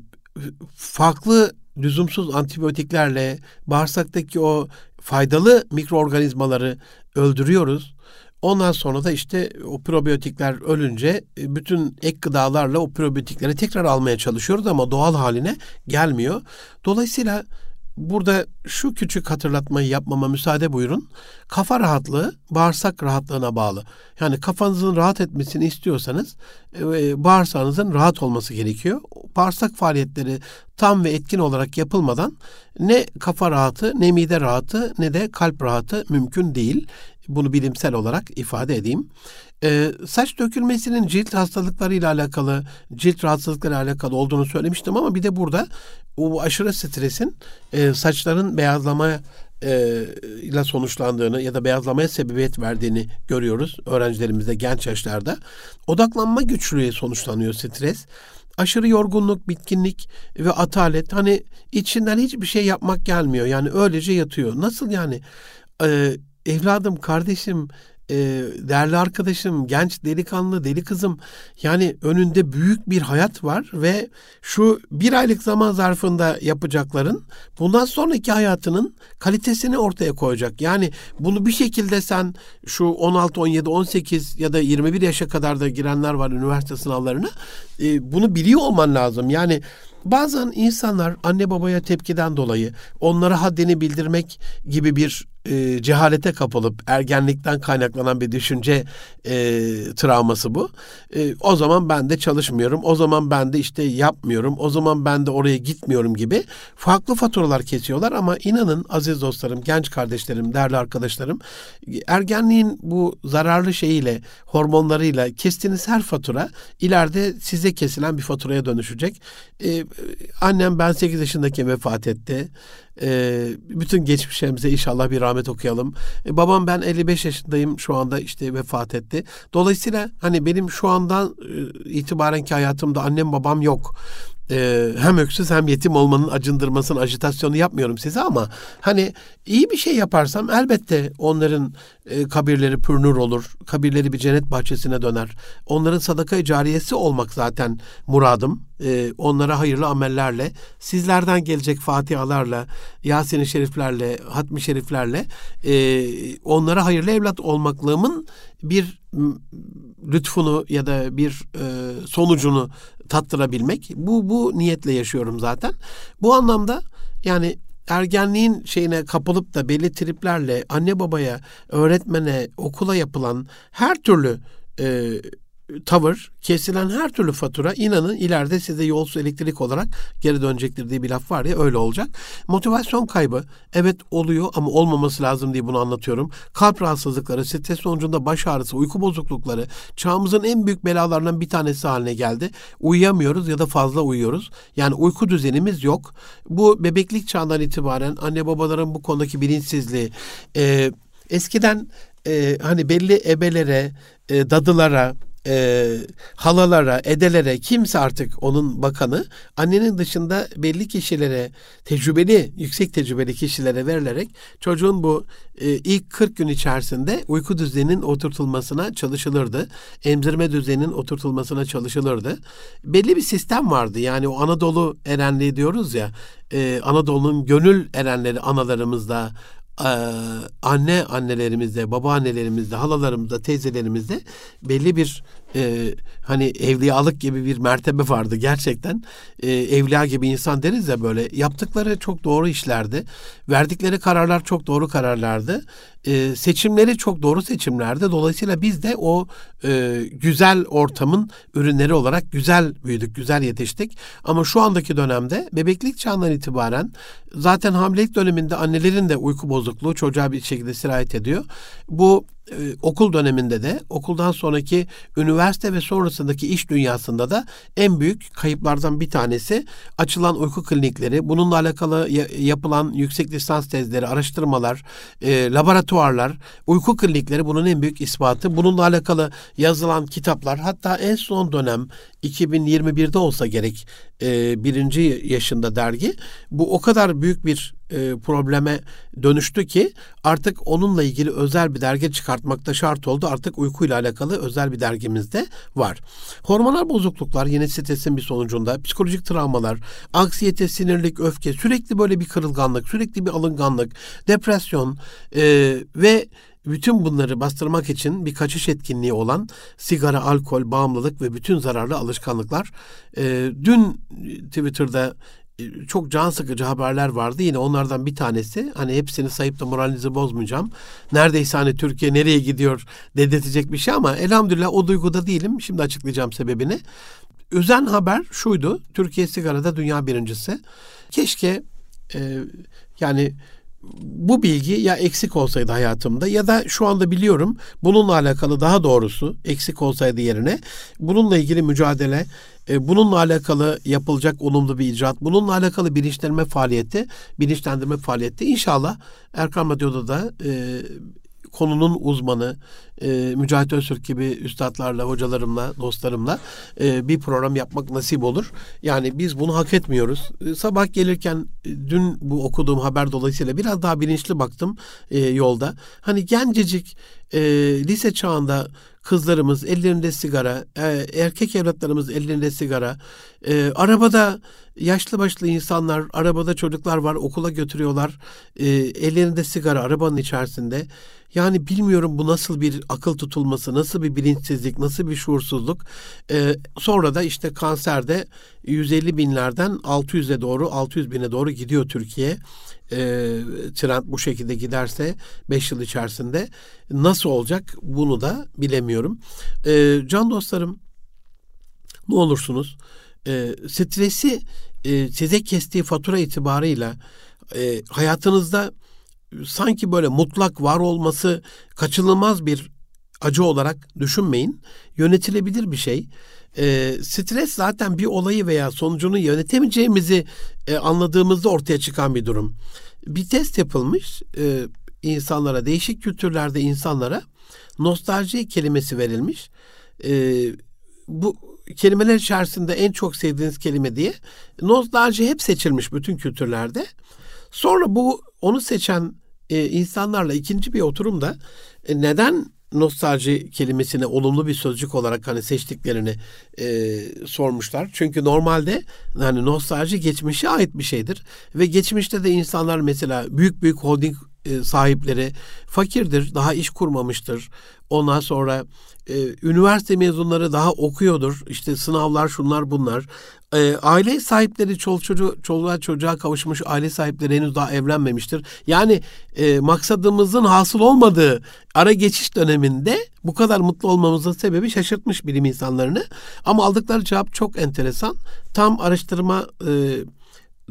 farklı lüzumsuz antibiyotiklerle bağırsaktaki o faydalı mikroorganizmaları öldürüyoruz. Ondan sonra da işte o probiyotikler ölünce e, bütün ek gıdalarla o probiyotikleri tekrar almaya çalışıyoruz ama doğal haline gelmiyor. Dolayısıyla burada şu küçük hatırlatmayı yapmama müsaade buyurun. Kafa rahatlığı bağırsak rahatlığına bağlı. Yani kafanızın rahat etmesini istiyorsanız e, bağırsağınızın rahat olması gerekiyor. Bağırsak faaliyetleri tam ve etkin olarak yapılmadan ne kafa rahatı, ne mide rahatı, ne de kalp rahatı mümkün değil. Bunu bilimsel olarak ifade edeyim. Ee, saç dökülmesinin cilt hastalıklarıyla alakalı, cilt rahatsızlıkları alakalı olduğunu söylemiştim ama bir de burada o aşırı stresin e, saçların beyazlama e, ile sonuçlandığını ya da beyazlamaya sebebiyet verdiğini görüyoruz öğrencilerimizde genç yaşlarda. Odaklanma güçlüğü sonuçlanıyor stres. Aşırı yorgunluk, bitkinlik ve atalet hani içinden hiçbir şey yapmak gelmiyor. Yani öylece yatıyor. Nasıl yani? Ee, evladım, kardeşim, e, değerli arkadaşım, genç delikanlı, deli kızım yani önünde büyük bir hayat var ve şu bir aylık zaman zarfında yapacakların bundan sonraki hayatının kalitesini ortaya koyacak. Yani bunu bir şekilde sen şu 16, 17, 18 ya da 21 yaşa kadar da girenler var üniversite sınavlarına e, bunu biliyor olman lazım. Yani Bazen insanlar anne babaya tepkiden dolayı onlara haddini bildirmek gibi bir e, cehalete kapılıp ergenlikten kaynaklanan bir düşünce e, travması bu. E, o zaman ben de çalışmıyorum, o zaman ben de işte yapmıyorum, o zaman ben de oraya gitmiyorum gibi farklı faturalar kesiyorlar ama inanın aziz dostlarım, genç kardeşlerim, değerli arkadaşlarım ergenliğin bu zararlı şeyiyle, hormonlarıyla kestiğiniz her fatura ileride size kesilen bir faturaya dönüşecek. E, annem ben 8 yaşındaki vefat etti. E, bütün geçmişlerimize inşallah bir rahmet okuyalım. E, babam ben 55 yaşındayım şu anda işte vefat etti. Dolayısıyla hani benim şu andan e, itibarenki hayatımda annem babam yok e, hem öksüz hem yetim olmanın acındırmasının ajitasyonu yapmıyorum size ama hani iyi bir şey yaparsam elbette onların e, kabirleri pürnür olur. Kabirleri bir cennet bahçesine döner. Onların sadaka cariyesi olmak zaten muradım. E, onlara hayırlı amellerle, sizlerden gelecek fatihalarla, Yasin-i Şeriflerle, Hatmi Şeriflerle e, onlara hayırlı evlat olmaklığımın bir lütfunu ya da bir e, sonucunu tattırabilmek. Bu bu niyetle yaşıyorum zaten. Bu anlamda yani ergenliğin şeyine kapılıp da belli triplerle anne babaya, öğretmene, okula yapılan her türlü tavır, kesilen her türlü fatura inanın ileride size yolsuz elektrik olarak geri dönecektir diye bir laf var ya öyle olacak. Motivasyon kaybı evet oluyor ama olmaması lazım diye bunu anlatıyorum. Kalp rahatsızlıkları, stres sonucunda baş ağrısı, uyku bozuklukları çağımızın en büyük belalarından bir tanesi haline geldi. Uyuyamıyoruz ya da fazla uyuyoruz. Yani uyku düzenimiz yok. Bu bebeklik çağından itibaren anne babaların bu konudaki bilinçsizliği, e, eskiden e, hani belli ebelere, e, dadılara, e, halalara, edelere kimse artık onun bakanı annenin dışında belli kişilere tecrübeli, yüksek tecrübeli kişilere verilerek çocuğun bu e, ilk 40 gün içerisinde uyku düzeninin oturtulmasına çalışılırdı. Emzirme düzeninin oturtulmasına çalışılırdı. Belli bir sistem vardı. Yani o Anadolu erenliği diyoruz ya. E, Anadolu'nun gönül erenleri analarımızda, anne annelerimizde, baba annelerimizde, halalarımızda, teyzelerimizde belli bir e, hani evliyalık gibi bir mertebe vardı gerçekten. E, evliya gibi insan deriz ya böyle. Yaptıkları çok doğru işlerdi. Verdikleri kararlar çok doğru kararlardı. E, seçimleri çok doğru seçimlerdi. Dolayısıyla biz de o e, güzel ortamın ürünleri olarak güzel büyüdük, güzel yetiştik. Ama şu andaki dönemde bebeklik çağından itibaren zaten hamilelik döneminde annelerin de uyku bozukluğu çocuğa bir şekilde sirayet ediyor. Bu e, okul döneminde de okuldan sonraki üniversite ve sonrasındaki iş dünyasında da en büyük kayıplardan bir tanesi açılan uyku klinikleri, bununla alakalı yapılan yüksek lisans tezleri, araştırmalar, e, laboratuvarlar, uyku klinikleri bunun en büyük ispatı. Bununla alakalı yazılan kitaplar hatta en son dönem 2021'de olsa gerek e, birinci yaşında dergi bu o kadar büyük bir e, probleme dönüştü ki artık onunla ilgili özel bir dergi çıkartmakta şart oldu. Artık uykuyla alakalı özel bir dergimiz de var. Hormonal bozukluklar yine stresin bir sonucunda psikolojik travmalar, anksiyete, sinirlik, öfke, sürekli böyle bir kırılganlık, sürekli bir alınganlık, depresyon e, ve bütün bunları bastırmak için bir kaçış etkinliği olan sigara, alkol, bağımlılık ve bütün zararlı alışkanlıklar. E, dün Twitter'da çok can sıkıcı haberler vardı. Yine onlardan bir tanesi. Hani hepsini sayıp da moralinizi bozmayacağım. Neredeyse hani Türkiye nereye gidiyor dedirtecek bir şey ama elhamdülillah o duyguda değilim. Şimdi açıklayacağım sebebini. Üzen haber şuydu. Türkiye sigarada dünya birincisi. Keşke e, yani bu bilgi ya eksik olsaydı hayatımda ya da şu anda biliyorum bununla alakalı daha doğrusu eksik olsaydı yerine bununla ilgili mücadele, e, bununla alakalı yapılacak olumlu bir icraat, bununla alakalı bilinçlenme faaliyeti, bilinçlendirme faaliyeti inşallah Erkan Radyo'da da e, konunun uzmanı e, Mücahit Öztürk gibi üstadlarla, hocalarımla, dostlarımla e, bir program yapmak nasip olur. Yani biz bunu hak etmiyoruz. E, sabah gelirken e, dün bu okuduğum haber dolayısıyla biraz daha bilinçli baktım e, yolda. Hani gencecik e, lise çağında kızlarımız ellerinde sigara, e, erkek evlatlarımız ellerinde sigara, e, arabada yaşlı başlı insanlar, arabada çocuklar var okula götürüyorlar, e, ellerinde sigara arabanın içerisinde. Yani bilmiyorum bu nasıl bir akıl tutulması, nasıl bir bilinçsizlik, nasıl bir şuursuzluk. Ee, sonra da işte kanserde 150 binlerden 600'e doğru, 600 bine doğru gidiyor Türkiye. Ee, trend bu şekilde giderse 5 yıl içerisinde nasıl olacak bunu da bilemiyorum. Ee, can dostlarım ne olursunuz e, stresi e, size kestiği fatura itibarıyla e, hayatınızda sanki böyle mutlak var olması kaçınılmaz bir acı olarak düşünmeyin. Yönetilebilir bir şey. E, stres zaten bir olayı veya sonucunu yönetemeyeceğimizi e, anladığımızda ortaya çıkan bir durum. Bir test yapılmış e, insanlara, değişik kültürlerde insanlara nostalji kelimesi verilmiş. E, bu kelimeler içerisinde en çok sevdiğiniz kelime diye nostalji hep seçilmiş bütün kültürlerde. Sonra bu onu seçen e, insanlarla ikinci bir oturumda e, neden nostalji kelimesine olumlu bir sözcük olarak hani seçtiklerini e, sormuşlar. Çünkü normalde hani nostalji geçmişe ait bir şeydir ve geçmişte de insanlar mesela büyük büyük holding e, sahipleri fakirdir, daha iş kurmamıştır. Ondan sonra e, üniversite mezunları daha okuyordur. İşte sınavlar şunlar bunlar. E, aile sahipleri çol çocuğu çoluğa çocuğa kavuşmuş aile sahipleri henüz daha evlenmemiştir. Yani e, maksadımızın hasıl olmadığı ara geçiş döneminde bu kadar mutlu olmamızın sebebi şaşırtmış bilim insanlarını. Ama aldıkları cevap çok enteresan. Tam araştırma e,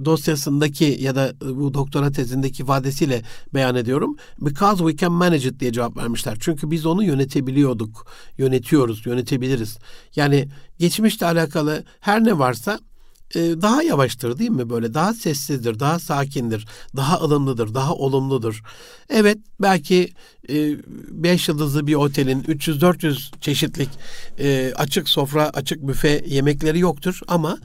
dosyasındaki ya da bu doktora tezindeki ifadesiyle beyan ediyorum. Because we can manage it diye cevap vermişler. Çünkü biz onu yönetebiliyorduk. Yönetiyoruz, yönetebiliriz. Yani geçmişle alakalı her ne varsa e, daha yavaştır değil mi böyle daha sessizdir daha sakindir daha ılımlıdır daha olumludur evet belki e, beş yıldızlı bir otelin 300-400 çeşitlik e, açık sofra açık büfe yemekleri yoktur ama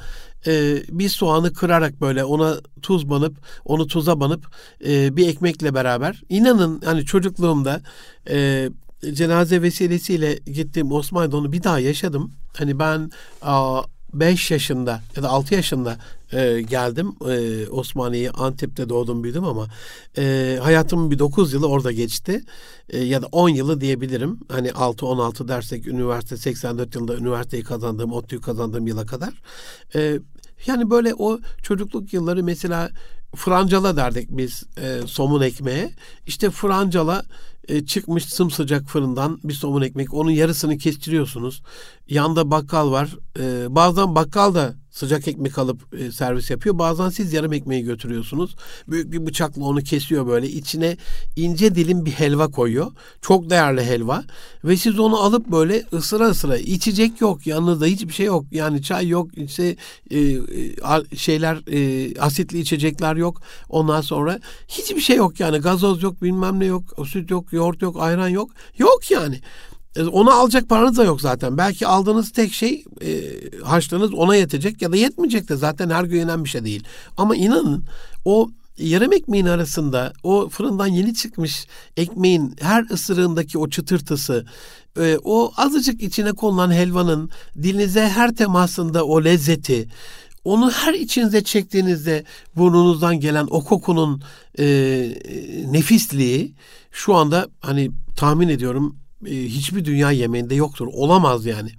e, bir soğanı kırarak böyle ona tuz banıp onu tuza banıp e, bir ekmekle beraber inanın hani çocukluğumda e, cenaze vesilesiyle gittiğim Osmanlı'da onu bir daha yaşadım. Hani ben a, 5 yaşında ya da 6 yaşında e, geldim. E, Osmaniye'ye Antep'te doğdum büyüdüm ama e, hayatımın bir 9 yılı orada geçti. E, ya da 10 yılı diyebilirim. Hani 6-16 dersek üniversite 84 yılında üniversiteyi kazandığım ODTÜ'yü kazandığım yıla kadar. E, yani böyle o çocukluk yılları mesela francala derdik biz e, somun ekmeğe. İşte francala e, çıkmış sımsıcak fırından bir somun ekmek. Onun yarısını kestiriyorsunuz. Yanda bakkal var. E, bazen bakkal da sıcak ekmek alıp e, servis yapıyor. Bazen siz yarım ekmeği götürüyorsunuz. Büyük bir bıçakla onu kesiyor böyle. İçine ince dilim bir helva koyuyor. Çok değerli helva. Ve siz onu alıp böyle ısıra ısıra içecek yok. Yanınızda hiçbir şey yok. Yani çay yok. işte e, e şeyler e, asitli içecekler yok. Ondan sonra hiçbir şey yok yani. Gazoz yok bilmem ne yok. Süt yok, yoğurt yok, ayran yok. Yok yani. E, onu alacak paranız da yok zaten. Belki aldığınız tek şey e, harçlığınız ona yetecek ya da yetmeyecek de zaten her gün yenen bir şey değil. Ama inanın o yarım ekmeğin arasında o fırından yeni çıkmış ekmeğin her ısırığındaki o çıtırtısı, e, o azıcık içine konulan helvanın dilinize her temasında o lezzeti, onu her içinize çektiğinizde burnunuzdan gelen o kokunun e, nefisliği şu anda hani tahmin ediyorum e, hiçbir dünya yemeğinde yoktur. Olamaz yani.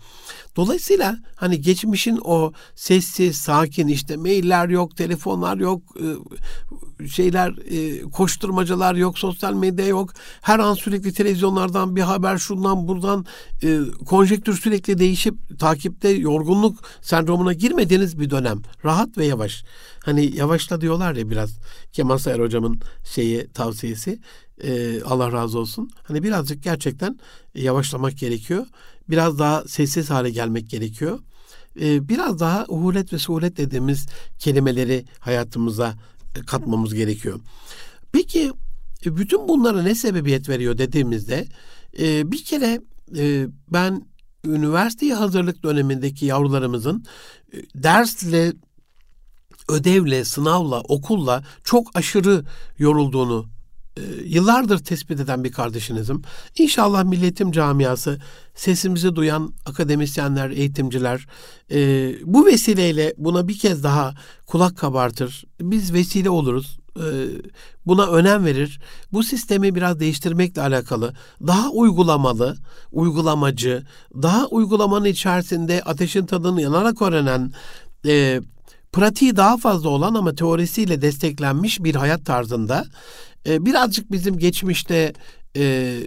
Dolayısıyla hani geçmişin o sessiz, sakin işte mailler yok, telefonlar yok, e, şeyler e, koşturmacalar yok, sosyal medya yok. Her an sürekli televizyonlardan bir haber şundan buradan e, konjektür sürekli değişip takipte yorgunluk sendromuna girmediğiniz bir dönem. Rahat ve yavaş. Hani yavaşla diyorlar ya biraz Kemal Sayar hocamın şeyi tavsiyesi. Allah razı olsun. Hani birazcık gerçekten yavaşlamak gerekiyor biraz daha sessiz hale gelmek gerekiyor. Ee, biraz daha uhulet ve suhulet dediğimiz kelimeleri hayatımıza e, katmamız gerekiyor. Peki e, bütün bunlara ne sebebiyet veriyor dediğimizde e, bir kere ben üniversiteye hazırlık dönemindeki yavrularımızın dersle, ödevle, sınavla, okulla çok aşırı yorulduğunu e, yıllardır tespit eden bir kardeşinizim. İnşallah milletim camiası, sesimizi duyan akademisyenler, eğitimciler e, bu vesileyle buna bir kez daha kulak kabartır. Biz vesile oluruz. E, buna önem verir. Bu sistemi biraz değiştirmekle alakalı. Daha uygulamalı, uygulamacı, daha uygulamanın içerisinde ateşin tadını yanarak öğrenen e, pratiği daha fazla olan ama teorisiyle desteklenmiş bir hayat tarzında e, birazcık bizim geçmişte e,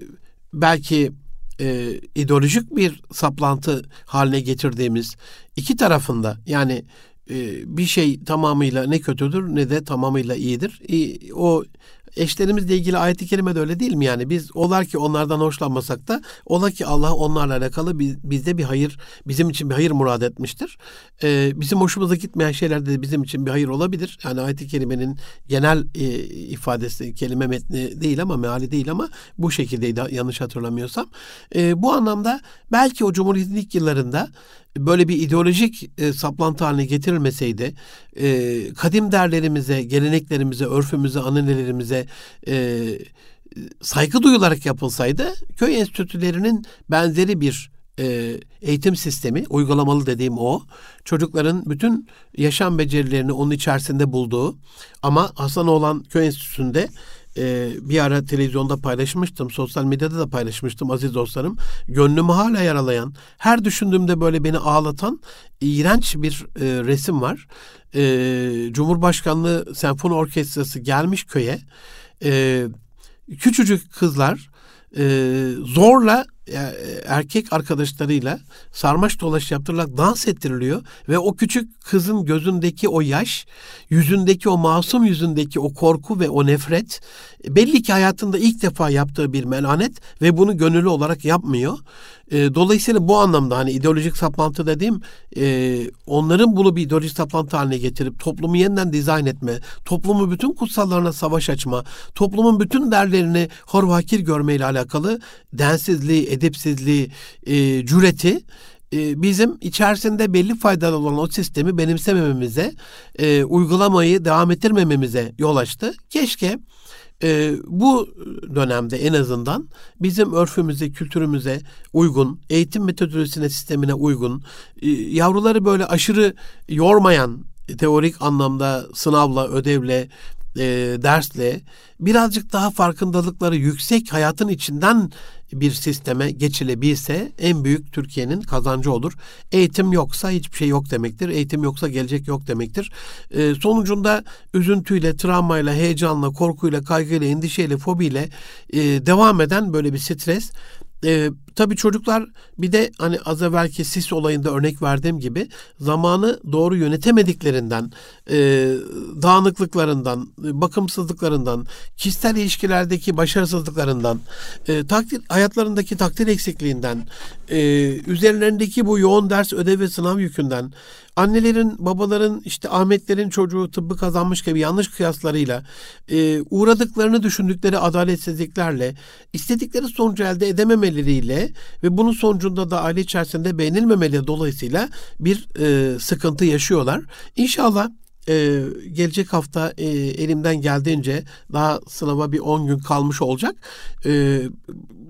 belki e, ideolojik bir saplantı haline getirdiğimiz iki tarafında yani e, bir şey tamamıyla ne kötüdür ne de tamamıyla iyidir. E, o eşlerimizle ilgili ayet-i kerime de öyle değil mi yani? Biz olar ki onlardan hoşlanmasak da ola ki Allah onlarla alakalı bizde bir hayır, bizim için bir hayır murad etmiştir. Ee, bizim hoşumuza gitmeyen şeyler de bizim için bir hayır olabilir. Yani ayet-i kerimenin genel e, ifadesi, kelime metni değil ama meali değil ama bu şekildeydi yanlış hatırlamıyorsam. E, bu anlamda belki o Cumhuriyet'in ilk yıllarında böyle bir ideolojik e, saplantı haline getirilmeseydi, e, kadim değerlerimize, geleneklerimize, örfümüze, ananelerimize e, saygı duyularak yapılsaydı, köy enstitülerinin benzeri bir e, eğitim sistemi, uygulamalı dediğim o, çocukların bütün yaşam becerilerini onun içerisinde bulduğu ama Hasan olan köy enstitüsünde e, bir ara televizyonda paylaşmıştım, sosyal medyada da paylaşmıştım aziz dostlarım. Gönlümü hala yaralayan, her düşündüğümde böyle beni ağlatan iğrenç bir e, resim var. E, Cumhurbaşkanlığı Senfoni Orkestrası gelmiş köye. E, küçücük kızlar e, zorla erkek arkadaşlarıyla sarmaş dolaş yaptırılarak dans ettiriliyor ve o küçük kızın gözündeki o yaş, yüzündeki o masum yüzündeki o korku ve o nefret belli ki hayatında ilk defa yaptığı bir melanet ve bunu gönüllü olarak yapmıyor. E, dolayısıyla bu anlamda hani ideolojik saplantı dediğim e, onların bunu bir ideolojik saplantı haline getirip toplumu yeniden dizayn etme, toplumu bütün kutsallarına savaş açma, toplumun bütün değerlerini horvakir görmeyle alakalı densizliği, edepsizliği, e, cüreti e, bizim içerisinde belli faydalı olan o sistemi benimsemememize, e, uygulamayı devam ettirmememize yol açtı. Keşke e, bu dönemde en azından bizim örfümüze, kültürümüze uygun, eğitim metodolojisine, sistemine uygun, e, yavruları böyle aşırı yormayan, teorik anlamda sınavla, ödevle, e, dersle birazcık daha farkındalıkları yüksek hayatın içinden bir sisteme geçilebilse en büyük Türkiye'nin kazancı olur. Eğitim yoksa hiçbir şey yok demektir. Eğitim yoksa gelecek yok demektir. E, sonucunda üzüntüyle, travmayla, heyecanla, korkuyla, kaygıyla, endişeyle, fobiyle e, devam eden böyle bir stres e, tabii çocuklar bir de hani az evvelki sis olayında örnek verdiğim gibi zamanı doğru yönetemediklerinden, e, dağınıklıklarından, bakımsızlıklarından, kişisel ilişkilerdeki başarısızlıklarından, e, takdir hayatlarındaki takdir eksikliğinden, e, üzerlerindeki bu yoğun ders, ödev ve sınav yükünden, annelerin, babaların, işte Ahmetlerin çocuğu tıbbı kazanmış gibi yanlış kıyaslarıyla, e, uğradıklarını düşündükleri adaletsizliklerle, istedikleri sonucu elde edememeleriyle ve bunun sonucunda da aile içerisinde beğenilmemeleri dolayısıyla bir e, sıkıntı yaşıyorlar. İnşallah ee, gelecek hafta e, elimden geldiğince daha sınava bir 10 gün kalmış olacak. Ee,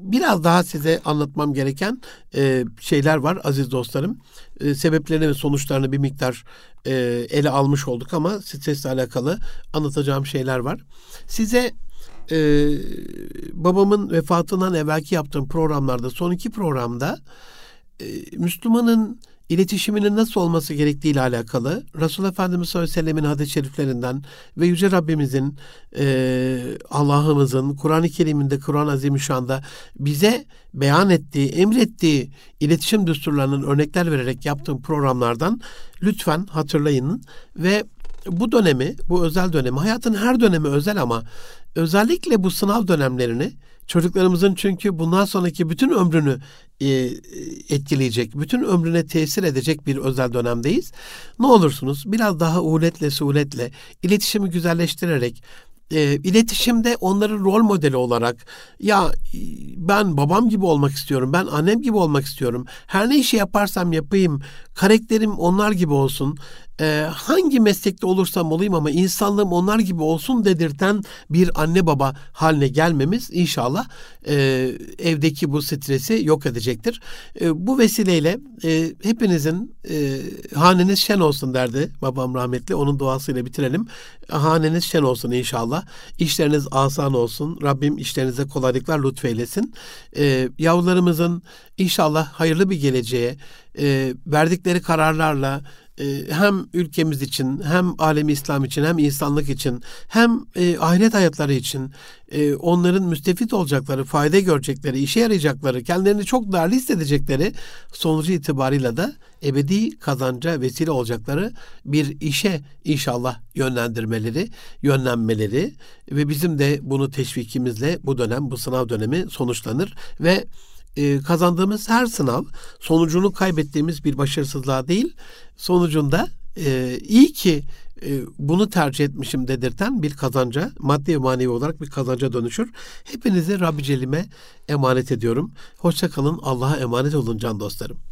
biraz daha size anlatmam gereken e, şeyler var aziz dostlarım. E, sebeplerini ve sonuçlarını bir miktar e, ele almış olduk ama stresle alakalı anlatacağım şeyler var. Size e, babamın vefatından evvelki yaptığım programlarda son iki programda e, Müslümanın iletişiminin nasıl olması gerektiği ile alakalı Resul Efendimiz sallallahu aleyhi ve sellemin hadis-i şeriflerinden ve Yüce Rabbimizin e, Allah'ımızın Kur'an-ı Kerim'inde Kur'an-ı Azimüşşan'da bize beyan ettiği, emrettiği iletişim düsturlarının örnekler vererek yaptığım programlardan lütfen hatırlayın ve bu dönemi, bu özel dönemi, hayatın her dönemi özel ama özellikle bu sınav dönemlerini çocuklarımızın çünkü bundan sonraki bütün ömrünü e, etkileyecek, bütün ömrüne tesir edecek bir özel dönemdeyiz. Ne olursunuz biraz daha uletle suletle iletişimi güzelleştirerek e, iletişimde onların rol modeli olarak ya ben babam gibi olmak istiyorum, ben annem gibi olmak istiyorum. Her ne işi yaparsam yapayım, karakterim onlar gibi olsun e, hangi meslekte olursam olayım ama insanlığım onlar gibi olsun dedirten bir anne baba haline gelmemiz inşallah e, evdeki bu stresi yok edecektir. E, bu vesileyle e, hepinizin e, haneniz şen olsun derdi babam rahmetli. Onun duasıyla bitirelim. Haneniz şen olsun inşallah. İşleriniz asan olsun. Rabbim işlerinize kolaylıklar lütfeylesin. E, yavrularımızın inşallah hayırlı bir geleceğe e, verdikleri kararlarla hem ülkemiz için hem alemi İslam için hem insanlık için hem e, ahiret hayatları için e, onların müstefit olacakları, fayda görecekleri, işe yarayacakları, kendilerini çok değerli hissedecekleri sonucu itibarıyla da ebedi kazanca vesile olacakları bir işe inşallah yönlendirmeleri, yönlenmeleri ve bizim de bunu teşvikimizle bu dönem, bu sınav dönemi sonuçlanır ve e, kazandığımız her sınav sonucunu kaybettiğimiz bir başarısızlığa değil, sonucunda e, iyi ki e, bunu tercih etmişim dedirten bir kazanca, maddi ve manevi olarak bir kazanca dönüşür. Hepinizi Rabbi Celim'e emanet ediyorum. Hoşçakalın, Allah'a emanet olun can dostlarım.